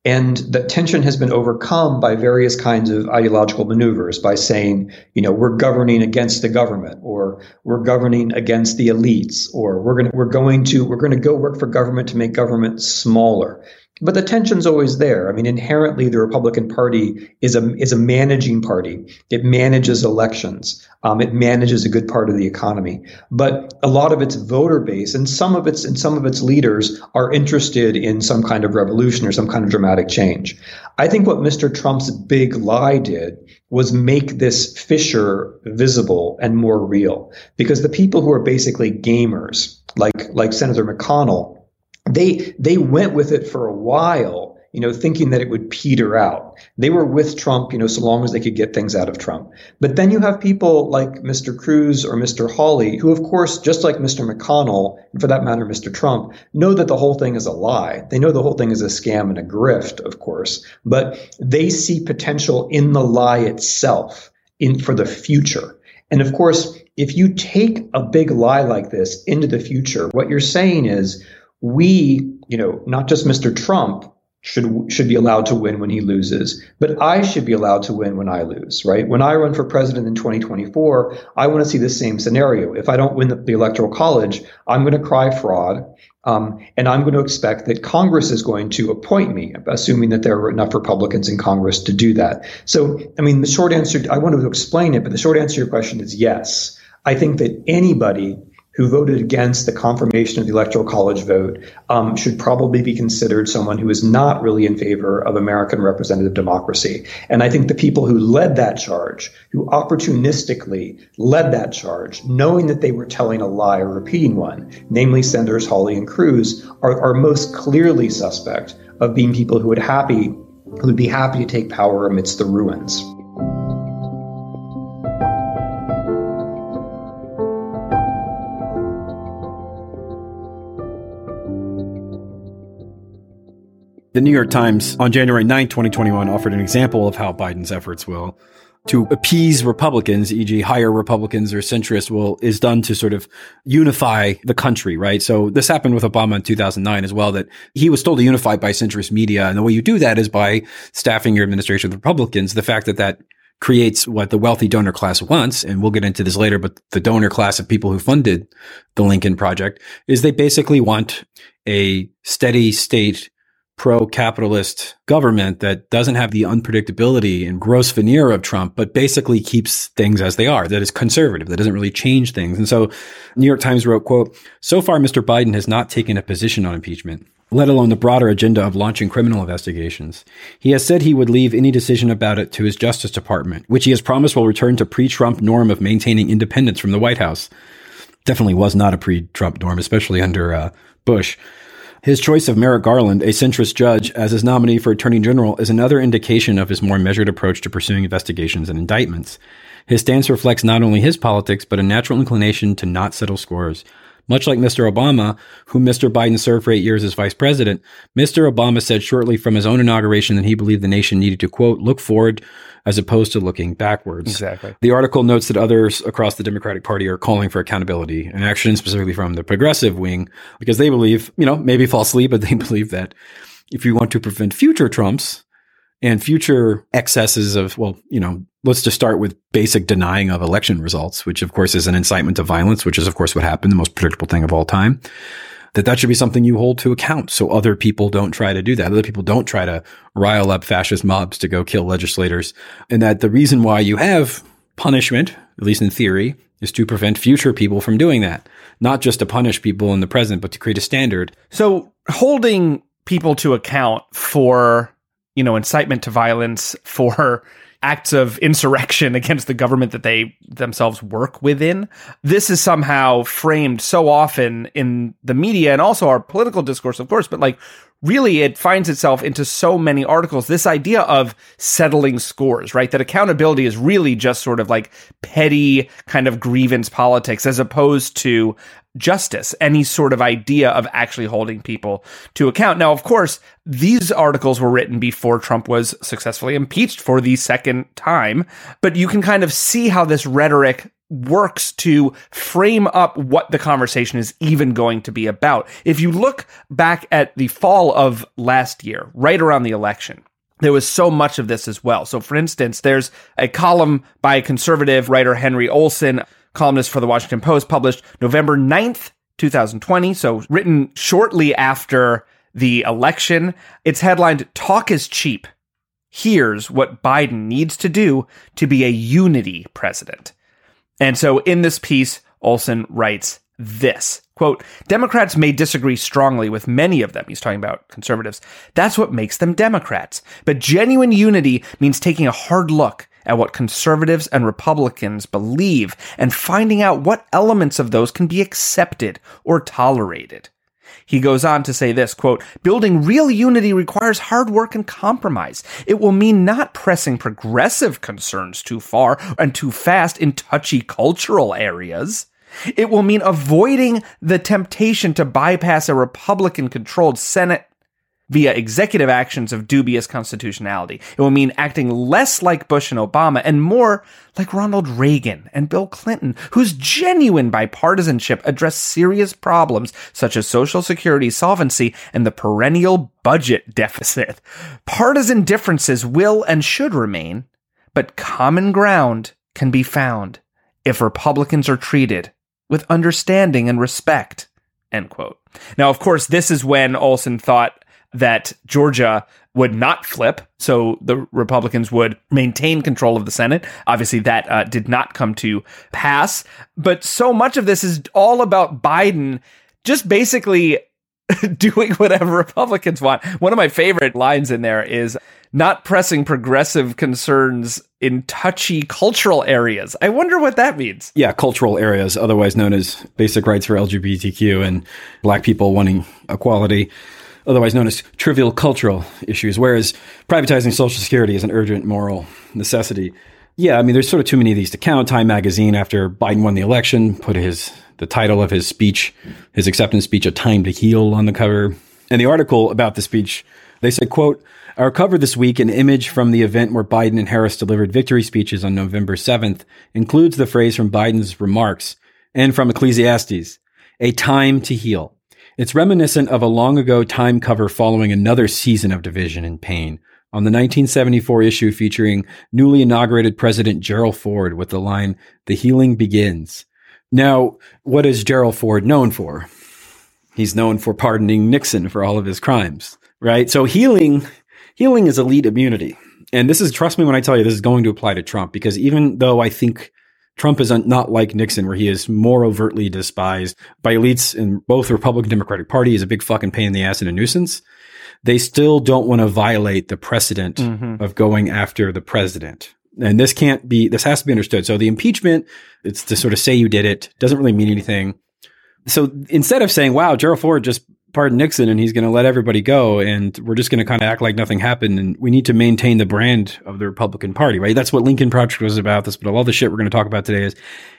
And that tension has been overcome by various kinds of ideological maneuvers by saying, you know, we're governing against the government or we're governing against the elites or we're going to, we're going to, we're going to go work for government to make government smaller. But the tension's always there. I mean, inherently, the Republican Party is a is a managing party. It manages elections. Um, it manages a good part of the economy. But a lot of its voter base and some of its and some of its leaders are interested in some kind of revolution or some kind of dramatic change. I think what Mr. Trump's big lie did was make this fissure visible and more real, because the people who are basically gamers, like like Senator McConnell they they went with it for a while, you know, thinking that it would peter out. They were with Trump, you know, so long as they could get things out of Trump. But then you have people like Mr. Cruz or Mr. Hawley, who, of course, just like Mr. McConnell, and for that matter, Mr. Trump, know that the whole thing is a lie. They know the whole thing is a scam and a grift, of course, but they see potential in the lie itself in for the future. And of course, if you take a big lie like this into the future, what you're saying is we, you know, not just Mr. Trump should should be allowed to win when he loses, but I should be allowed to win when I lose, right? When I run for president in 2024, I want to see the same scenario. If I don't win the, the electoral college, I'm going to cry fraud. Um, and I'm going to expect that Congress is going to appoint me, assuming that there are enough Republicans in Congress to do that. So, I mean, the short answer, I wanted to explain it, but the short answer to your question is yes. I think that anybody who voted against the confirmation of the electoral college vote um, should probably be considered someone who is not really in favor of American representative democracy. And I think the people who led that charge, who opportunistically led that charge, knowing that they were telling a lie or repeating one, namely Senators Hawley and Cruz, are, are most clearly suspect of being people who would happy who would be happy to take power amidst the ruins. The New York Times on January 9, 2021 offered an example of how Biden's efforts will to appease Republicans, e.g. hire Republicans or centrists will, is done to sort of unify the country, right? So this happened with Obama in 2009 as well, that he was told to unify by centrist media. And the way you do that is by staffing your administration with Republicans. The fact that that creates what the wealthy donor class wants, and we'll get into this later, but the donor class of people who funded the Lincoln Project is they basically want a steady state pro-capitalist government that doesn't have the unpredictability and gross veneer of Trump, but basically keeps things as they are, that is conservative, that doesn't really change things. And so New York Times wrote, quote, so far Mr. Biden has not taken a position on impeachment, let alone the broader agenda of launching criminal investigations. He has said he would leave any decision about it to his Justice Department, which he has promised will return to pre-Trump norm of maintaining independence from the White House. Definitely was not a pre-Trump norm, especially under uh, Bush. His choice of Merrick Garland, a centrist judge, as his nominee for Attorney General is another indication of his more measured approach to pursuing investigations and indictments. His stance reflects not only his politics, but a natural inclination to not settle scores. Much like Mr. Obama, whom Mr. Biden served for eight years as vice president, Mr. Obama said shortly from his own inauguration that he believed the nation needed to, quote, look forward as opposed to looking backwards. Exactly. The article notes that others across the Democratic Party are calling for accountability and action, specifically from the progressive wing, because they believe, you know, maybe falsely, but they [laughs] believe that if you want to prevent future Trumps and future excesses of, well, you know, let's just start with basic denying of election results, which of course is an incitement to violence, which is of course what happened, the most predictable thing of all time that that should be something you hold to account so other people don't try to do that. Other people don't try to rile up fascist mobs to go kill legislators. And that the reason why you have punishment, at least in theory, is to prevent future people from doing that. Not just to punish people in the present, but to create a standard. So holding people to account for, you know, incitement to violence, for acts of insurrection [laughs] against the government that they themselves work within. This is somehow framed so often in the media and also our political discourse, of course, but like really it finds itself into so many articles. This idea of settling scores, right? That accountability is really just sort of like petty kind of grievance politics as opposed to justice, any sort of idea of actually holding people to account. Now, of course, these articles were written before Trump was successfully impeached for the second time, but you can kind of see how this rhetoric works to frame up what the conversation is even going to be about. If you look back at the fall of last year, right around the election, there was so much of this as well. So, for instance, there's a column by conservative writer Henry Olsen, columnist for the Washington Post, published November 9th, 2020. So, written shortly after the election. It's headlined Talk is Cheap. Here's what Biden needs to do to be a unity president. And so in this piece, Olsen writes this quote, Democrats may disagree strongly with many of them. He's talking about conservatives. That's what makes them Democrats. But genuine unity means taking a hard look at what conservatives and Republicans believe and finding out what elements of those can be accepted or tolerated. He goes on to say this, quote, building real unity requires hard work and compromise. It will mean not pressing progressive concerns too far and too fast in touchy cultural areas. It will mean avoiding the temptation to bypass a Republican controlled Senate via executive actions of dubious constitutionality. It will mean acting less like Bush and Obama and more like Ronald Reagan and Bill Clinton, whose genuine bipartisanship addressed serious problems such as Social Security solvency and the perennial budget deficit. Partisan differences will and should remain, but common ground can be found if Republicans are treated with understanding and respect. End quote. Now, of course, this is when Olsen thought that Georgia would not flip, so the Republicans would maintain control of the Senate. Obviously, that uh, did not come to pass. But so much of this is all about Biden just basically [laughs] doing whatever Republicans want. One of my favorite lines in there is not pressing progressive concerns in touchy cultural areas. I wonder what that means. Yeah, cultural areas, otherwise known as basic rights for LGBTQ and black people wanting equality otherwise known as trivial cultural issues, whereas privatizing Social Security is an urgent moral necessity. Yeah, I mean, there's sort of too many of these to count. Time magazine, after Biden won the election, put his the title of his speech, his acceptance speech, "A Time to Heal" on the cover. And the article about the speech, they said, "quote." Our cover this week, an image from the event where Biden and Harris delivered victory speeches on November 7th, includes the phrase from Biden's remarks and from Ecclesiastes, a time to heal. It's reminiscent of a long ago time cover following another season of division and pain on the 1974 issue featuring newly inaugurated President Gerald Ford with the line, The Healing Begins. Now, what is Gerald Ford known for? He's known for pardoning Nixon for all of his crimes, right? So healing, healing is elite immunity. And this is, trust me when I tell you, this is going to apply to Trump because even though I think Trump is not like Nixon, where he is more overtly despised by elites in both the Republican Democratic Party. He's a big fucking pain in the ass and a nuisance. They still don't want to violate the precedent mm-hmm. of going after the president. And this can't be, this has to be understood. So the impeachment, it's to sort of say you did it, doesn't really mean anything. So instead of saying, wow, Gerald Ford just pardon Nixon and he's going to let everybody go and we're just going to kind of act like nothing happened and we need to maintain the brand of the Republican Party, right? That's what Lincoln Project was about. That's what all the shit we're going to talk about today is.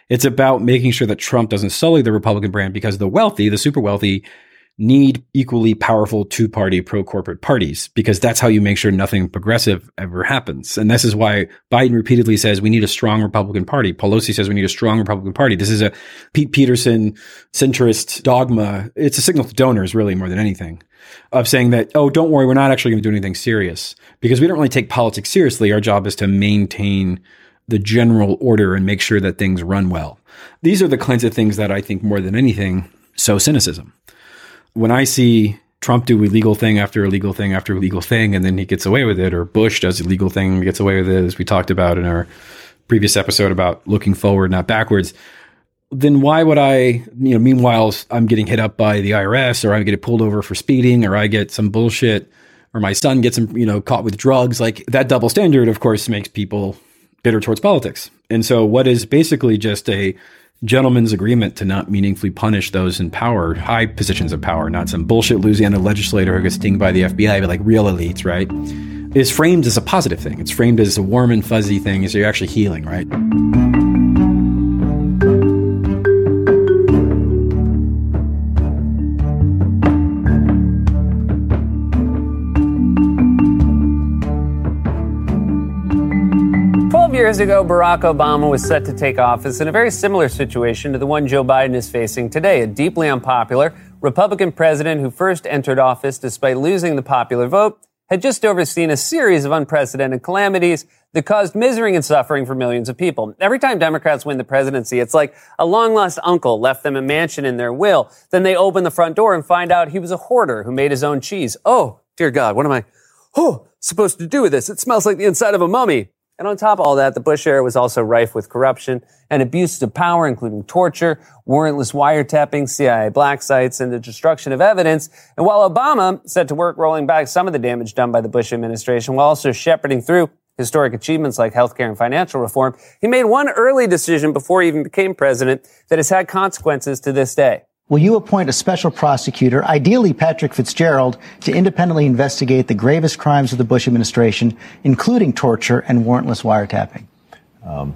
It's about making sure that Trump doesn't sully the Republican brand because the wealthy, the super wealthy, need equally powerful two party pro corporate parties because that's how you make sure nothing progressive ever happens. And this is why Biden repeatedly says we need a strong Republican Party. Pelosi says we need a strong Republican Party. This is a Pete Peterson centrist dogma. It's a signal to donors, really, more than anything, of saying that, oh, don't worry, we're not actually going to do anything serious because we don't really take politics seriously. Our job is to maintain the general order and make sure that things run well. These are the kinds of things that I think more than anything sow cynicism when I see Trump do illegal thing after illegal thing after illegal thing, and then he gets away with it, or Bush does illegal thing and gets away with it, as we talked about in our previous episode about looking forward, not backwards. Then why would I, you know, meanwhile, I'm getting hit up by the IRS or I get pulled over for speeding or I get some bullshit or my son gets, you know, caught with drugs. Like that double standard, of course, makes people bitter towards politics. And so what is basically just a gentleman's agreement to not meaningfully punish those in power, high positions of power, not some bullshit Louisiana legislator who gets stung by the FBI, but like real elites, right? Is framed as a positive thing. It's framed as a warm and fuzzy thing, so you're actually healing, right? Years ago, Barack Obama was set to take office in a very similar situation to the one Joe Biden is facing today a deeply unpopular Republican president who first entered office despite losing the popular vote had just overseen a series of unprecedented calamities that caused misery and suffering for millions of people. Every time Democrats win the presidency, it's like a long lost uncle left them a mansion in their will. Then they open the front door and find out he was a hoarder who made his own cheese. Oh, dear God, what am I oh, supposed to do with this? It smells like the inside of a mummy. And on top of all that, the Bush era was also rife with corruption and abuses of power, including torture, warrantless wiretapping, CIA black sites, and the destruction of evidence. And while Obama set to work rolling back some of the damage done by the Bush administration while also shepherding through historic achievements like healthcare and financial reform, he made one early decision before he even became president that has had consequences to this day. Will you appoint a special prosecutor, ideally Patrick Fitzgerald, to independently investigate the gravest crimes of the Bush administration, including torture and warrantless wiretapping? Um,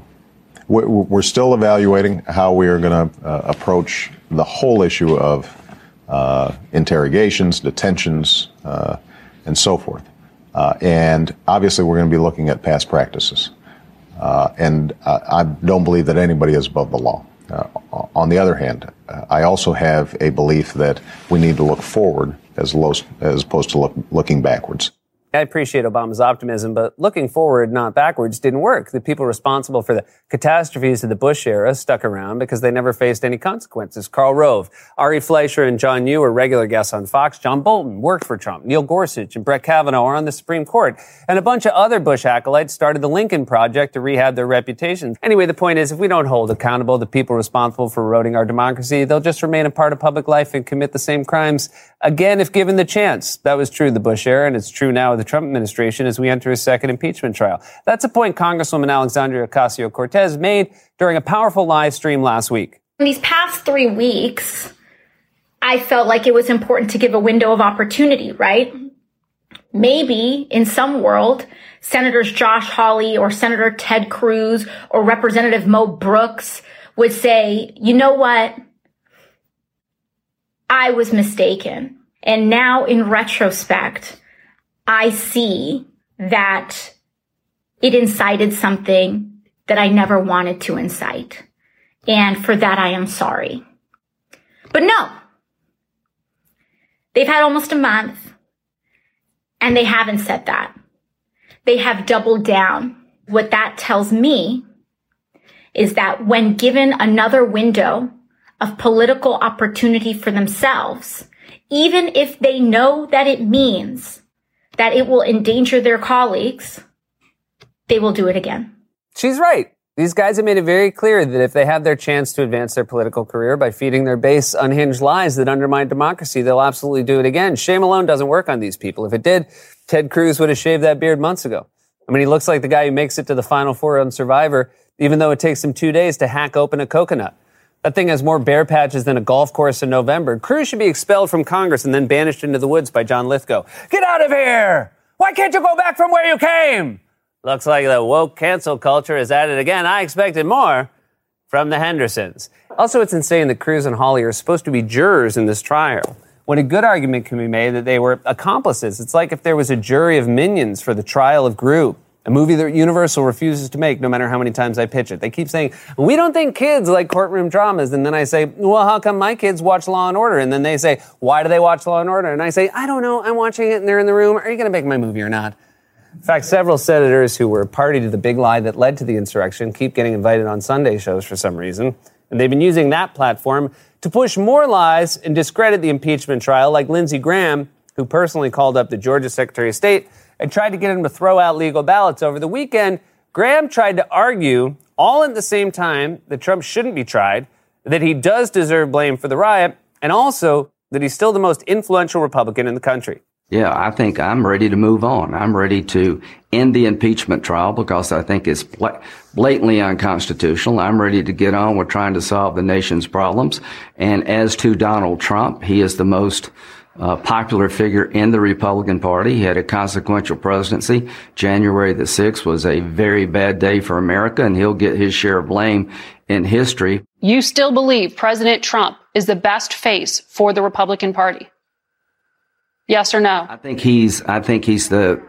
we're still evaluating how we are going to uh, approach the whole issue of uh, interrogations, detentions, uh, and so forth. Uh, and obviously, we're going to be looking at past practices. Uh, and I don't believe that anybody is above the law. Uh, on the other hand, uh, I also have a belief that we need to look forward as, as opposed to look, looking backwards. I appreciate Obama's optimism, but looking forward, not backwards, didn't work. The people responsible for the catastrophes of the Bush era stuck around because they never faced any consequences. Karl Rove, Ari Fleischer, and John Yoo were regular guests on Fox. John Bolton worked for Trump. Neil Gorsuch and Brett Kavanaugh are on the Supreme Court. And a bunch of other Bush acolytes started the Lincoln Project to rehab their reputations. Anyway, the point is, if we don't hold accountable the people responsible for eroding our democracy, they'll just remain a part of public life and commit the same crimes again if given the chance. That was true in the Bush era, and it's true now the Trump administration as we enter a second impeachment trial. That's a point Congresswoman Alexandria Ocasio Cortez made during a powerful live stream last week. In these past three weeks, I felt like it was important to give a window of opportunity, right? Maybe in some world, Senators Josh Hawley or Senator Ted Cruz or Representative Mo Brooks would say, you know what? I was mistaken. And now in retrospect, I see that it incited something that I never wanted to incite. And for that, I am sorry. But no, they've had almost a month and they haven't said that. They have doubled down. What that tells me is that when given another window of political opportunity for themselves, even if they know that it means that it will endanger their colleagues, they will do it again. She's right. These guys have made it very clear that if they have their chance to advance their political career by feeding their base unhinged lies that undermine democracy, they'll absolutely do it again. Shame alone doesn't work on these people. If it did, Ted Cruz would have shaved that beard months ago. I mean, he looks like the guy who makes it to the final four on Survivor, even though it takes him two days to hack open a coconut. That thing has more bare patches than a golf course in November. Cruz should be expelled from Congress and then banished into the woods by John Lithgow. Get out of here! Why can't you go back from where you came? Looks like the woke cancel culture is at it again. I expected more from the Hendersons. Also, it's insane that Cruz and Hawley are supposed to be jurors in this trial. When a good argument can be made that they were accomplices, it's like if there was a jury of minions for the trial of Gru. A movie that Universal refuses to make no matter how many times I pitch it. They keep saying, we don't think kids like courtroom dramas. And then I say, well, how come my kids watch Law and Order? And then they say, why do they watch Law and Order? And I say, I don't know. I'm watching it and they're in the room. Are you going to make my movie or not? In fact, several senators who were party to the big lie that led to the insurrection keep getting invited on Sunday shows for some reason. And they've been using that platform to push more lies and discredit the impeachment trial, like Lindsey Graham, who personally called up the Georgia Secretary of State and tried to get him to throw out legal ballots over the weekend. Graham tried to argue, all at the same time, that Trump shouldn't be tried, that he does deserve blame for the riot, and also that he's still the most influential Republican in the country. Yeah, I think I'm ready to move on. I'm ready to end the impeachment trial because I think it's blatantly unconstitutional. I'm ready to get on with trying to solve the nation's problems. And as to Donald Trump, he is the most uh, popular figure in the Republican Party. He had a consequential presidency. January the 6th was a very bad day for America, and he'll get his share of blame in history. You still believe President Trump is the best face for the Republican Party? Yes or no? I think he's, I think he's the,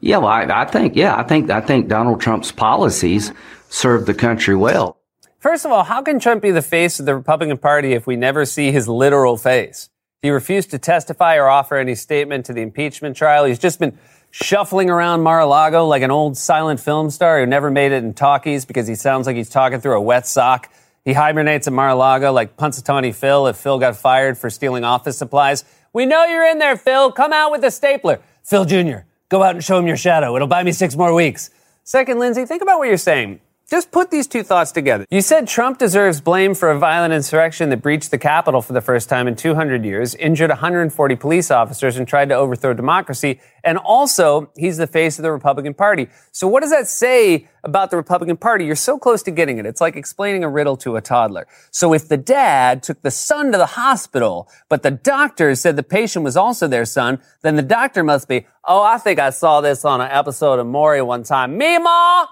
Yeah, well, I, I think, yeah, I think, I think Donald Trump's policies serve the country well. First of all, how can Trump be the face of the Republican Party if we never see his literal face? He refused to testify or offer any statement to the impeachment trial. He's just been shuffling around Mar-a-Lago like an old silent film star who never made it in talkies because he sounds like he's talking through a wet sock. He hibernates at Mar-a-Lago like Punxsutawney Phil if Phil got fired for stealing office supplies. We know you're in there, Phil. Come out with a stapler. Phil Jr., go out and show him your shadow. It'll buy me six more weeks. Second, Lindsey, think about what you're saying. Just put these two thoughts together. You said Trump deserves blame for a violent insurrection that breached the Capitol for the first time in 200 years, injured 140 police officers, and tried to overthrow democracy. And also, he's the face of the Republican Party. So what does that say about the Republican Party? You're so close to getting it. It's like explaining a riddle to a toddler. So if the dad took the son to the hospital, but the doctor said the patient was also their son, then the doctor must be, oh, I think I saw this on an episode of Maury one time. Me, Ma!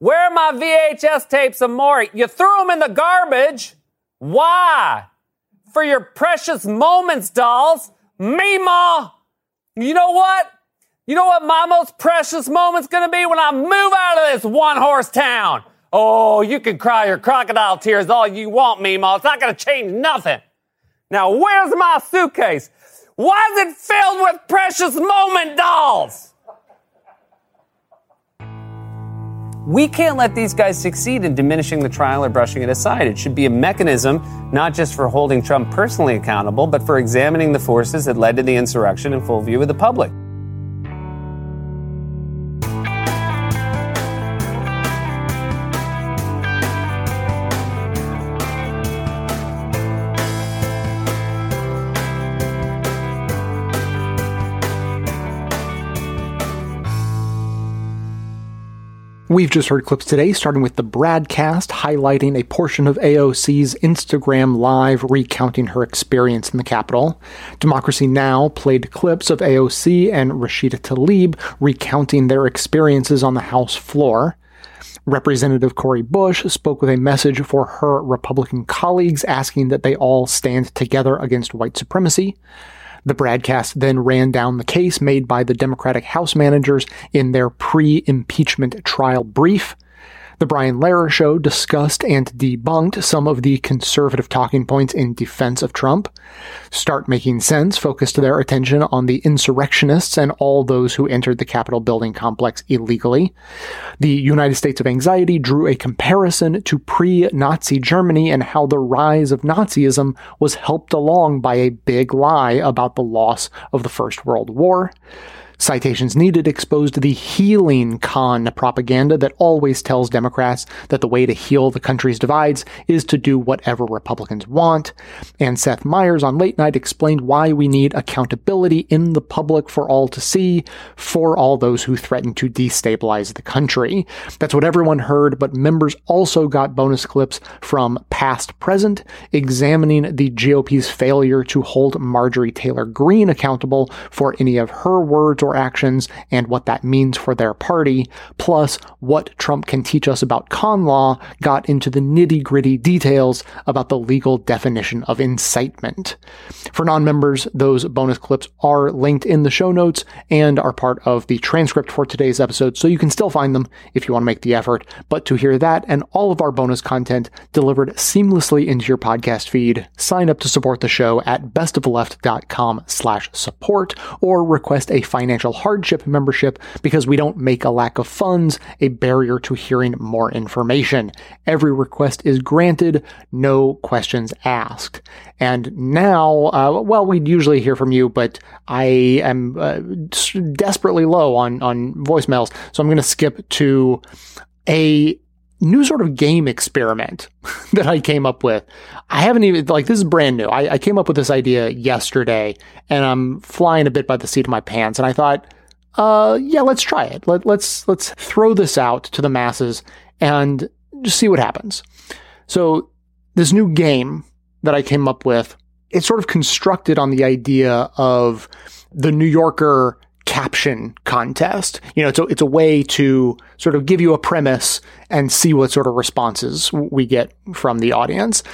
Where are my VHS tapes Maury? You threw them in the garbage. Why? For your precious moments, dolls. Mima. You know what? You know what my most precious moment's gonna be when I move out of this one horse town? Oh, you can cry your crocodile tears all you want, Mima. It's not gonna change nothing. Now, where's my suitcase? Why is it filled with precious moment dolls? We can't let these guys succeed in diminishing the trial or brushing it aside. It should be a mechanism not just for holding Trump personally accountable, but for examining the forces that led to the insurrection in full view of the public. We've just heard clips today, starting with the BradCast highlighting a portion of AOC's Instagram Live recounting her experience in the Capitol. Democracy Now! played clips of AOC and Rashida Tlaib recounting their experiences on the House floor. Representative Cori Bush spoke with a message for her Republican colleagues asking that they all stand together against white supremacy. The BradCast then ran down the case made by the Democratic House managers in their pre impeachment trial brief. The Brian Lehrer Show discussed and debunked some of the conservative talking points in defense of Trump. Start Making Sense focused their attention on the insurrectionists and all those who entered the Capitol building complex illegally. The United States of Anxiety drew a comparison to pre Nazi Germany and how the rise of Nazism was helped along by a big lie about the loss of the First World War. Citations Needed exposed the healing con propaganda that always tells Democrats that the way to heal the country's divides is to do whatever Republicans want. And Seth Meyers on Late Night explained why we need accountability in the public for all to see for all those who threaten to destabilize the country. That's what everyone heard, but members also got bonus clips from past present examining the GOP's failure to hold Marjorie Taylor Greene accountable for any of her words or actions and what that means for their party, plus what Trump can teach us about con law, got into the nitty gritty details about the legal definition of incitement. For non members, those bonus clips are linked in the show notes and are part of the transcript for today's episode, so you can still find them if you want to make the effort. But to hear that and all of our bonus content delivered seamlessly into your podcast feed, sign up to support the show at bestoftheleft.com slash support or request a financial financial hardship membership because we don't make a lack of funds a barrier to hearing more information. Every request is granted, no questions asked. And now, uh, well, we'd usually hear from you, but I am uh, desperately low on, on voicemails, so I'm going to skip to a new sort of game experiment [laughs] that I came up with. I haven't even, like, this is brand new. I, I, came up with this idea yesterday and I'm flying a bit by the seat of my pants. And I thought, uh, yeah, let's try it. Let, let's, let's throw this out to the masses and just see what happens. So this new game that I came up with, it's sort of constructed on the idea of the New Yorker caption contest. You know, it's a, it's a way to sort of give you a premise and see what sort of responses we get from the audience.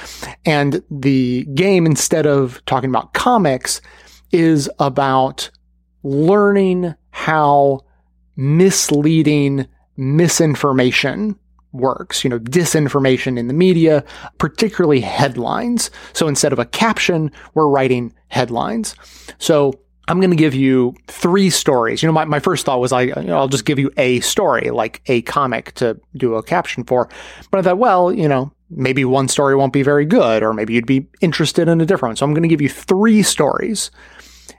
And the game, instead of talking about comics, is about learning how misleading misinformation works, you know, disinformation in the media, particularly headlines. So instead of a caption, we're writing headlines. So I'm going to give you three stories. You know, my, my first thought was I, you know, I'll just give you a story, like a comic to do a caption for. But I thought, well, you know, maybe one story won't be very good, or maybe you'd be interested in a different one. So I'm going to give you three stories.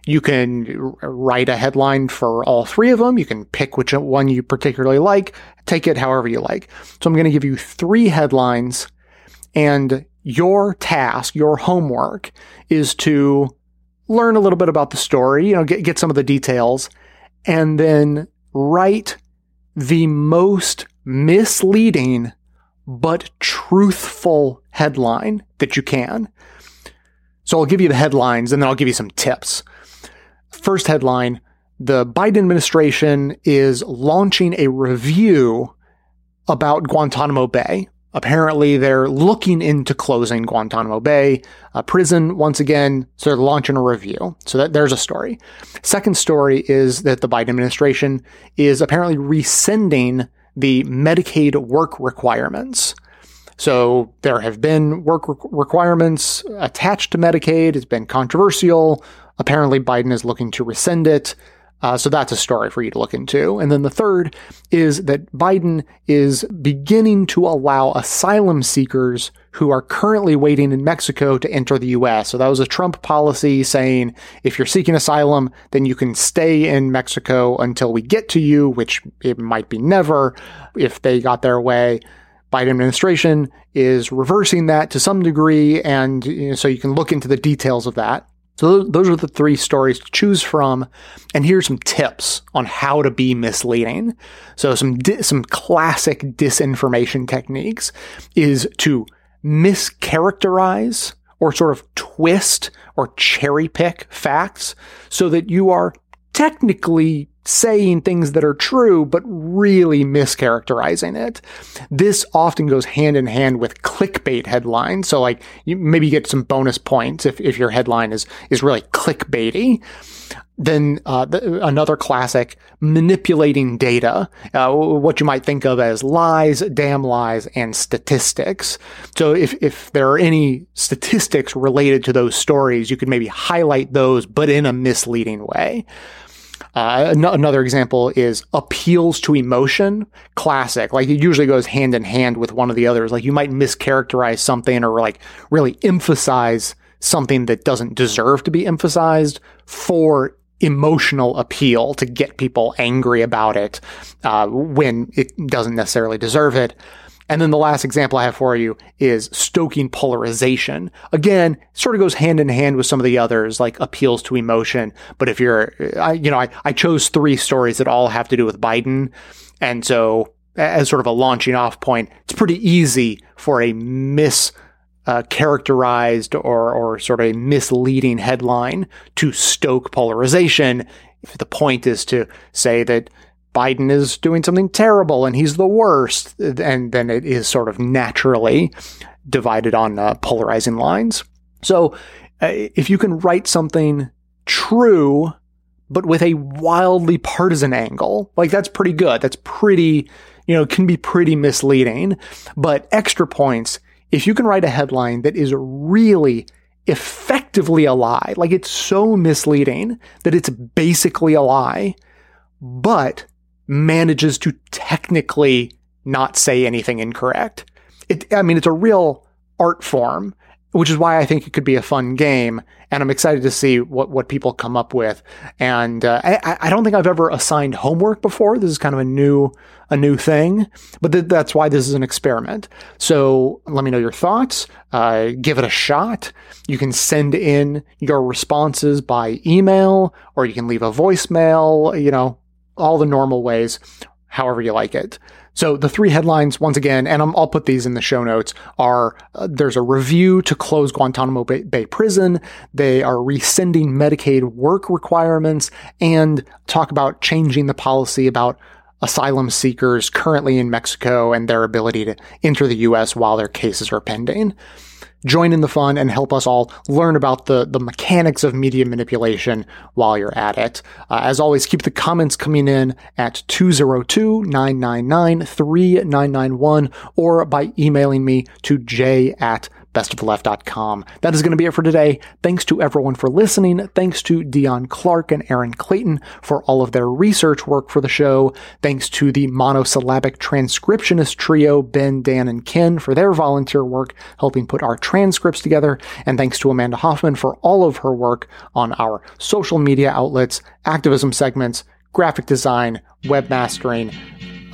You can write a headline for all three of them. You can pick which one you particularly like, take it however you like. So I'm going to give you three headlines, and your task, your homework is to learn a little bit about the story, you know, get, get some of the details, and then write the most misleading but truthful headline that you can. So I'll give you the headlines and then I'll give you some tips. First headline The Biden administration is launching a review about Guantanamo Bay. Apparently, they're looking into closing Guantanamo Bay uh, prison once again. So they're launching a review. So that, there's a story. Second story is that the Biden administration is apparently rescinding the Medicaid work requirements. So there have been work re- requirements attached to Medicaid. It's been controversial. Apparently, Biden is looking to rescind it. Uh, so that's a story for you to look into. And then the third is that Biden is beginning to allow asylum seekers who are currently waiting in Mexico to enter the U.S. So that was a Trump policy saying if you're seeking asylum, then you can stay in Mexico until we get to you, which it might be never if they got their way. Biden administration is reversing that to some degree, and you know, so you can look into the details of that. So those are the three stories to choose from. And here's some tips on how to be misleading. So some, di- some classic disinformation techniques is to mischaracterize or sort of twist or cherry pick facts so that you are technically saying things that are true, but really mischaracterizing it. This often goes hand in hand with clickbait headlines. So like you maybe get some bonus points if, if your headline is, is really clickbaity. Then uh, the, another classic, manipulating data, uh, what you might think of as lies, damn lies, and statistics. So if, if there are any statistics related to those stories, you could maybe highlight those, but in a misleading way. Uh, another example is appeals to emotion, classic. Like it usually goes hand in hand with one of the others. Like you might mischaracterize something or like really emphasize something that doesn't deserve to be emphasized for emotional appeal to get people angry about it uh, when it doesn't necessarily deserve it. And then the last example I have for you is stoking polarization. Again, sort of goes hand in hand with some of the others, like appeals to emotion. But if you're, I, you know, I, I chose three stories that all have to do with Biden. And so as sort of a launching off point, it's pretty easy for a mis, uh, characterized or, or sort of a misleading headline to stoke polarization. If the point is to say that Biden is doing something terrible and he's the worst. And then it is sort of naturally divided on uh, polarizing lines. So uh, if you can write something true, but with a wildly partisan angle, like that's pretty good. That's pretty, you know, can be pretty misleading. But extra points, if you can write a headline that is really effectively a lie, like it's so misleading that it's basically a lie, but manages to technically not say anything incorrect. It, I mean, it's a real art form, which is why I think it could be a fun game. And I'm excited to see what, what people come up with. And uh, I, I don't think I've ever assigned homework before. This is kind of a new a new thing, but th- that's why this is an experiment. So let me know your thoughts. Uh, give it a shot. You can send in your responses by email, or you can leave a voicemail. You know, all the normal ways, however you like it. So the three headlines, once again, and i will put these in the show notes, are uh, there's a review to close Guantanamo Bay, Bay, Prison. They are rescinding Medicaid work requirements and talk about changing the policy about asylum seekers currently in Mexico and their ability to enter the U.S. while their cases are pending. Join in the fun and help us all learn about the, the mechanics of media manipulation while you're at it. Uh, as always, keep the comments coming in at 202-999-3991 or by emailing me to Jay at bestoftheleft.com. That is going to be it for today. Thanks to everyone for listening. Thanks to Deon Clark and Erin Clayton for all of their research work for the show. Thanks to the monosyllabic transcriptionist trio, Ben, Dan, and Ken, for their volunteer work helping put our transcripts together. And thanks to Amanda Hoffman for all of her work on our social media outlets, activism segments, graphic design, webmastering,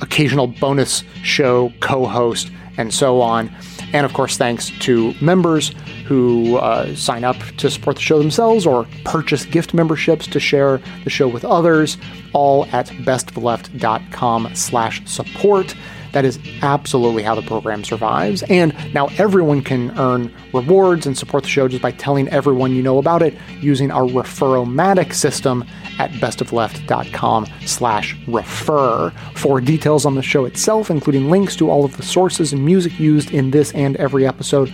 occasional bonus show co-host, and so on. And of course, thanks to members who uh, sign up to support the show themselves or purchase gift memberships to share the show with others, all at bestoftheleft.com slash support. That is absolutely how the program survives. And now everyone can earn rewards and support the show just by telling everyone you know about it using our Referomatic system at bestoftheleft.com slash refer. For details on the show itself, including links to all of the sources and music used in this and every episode,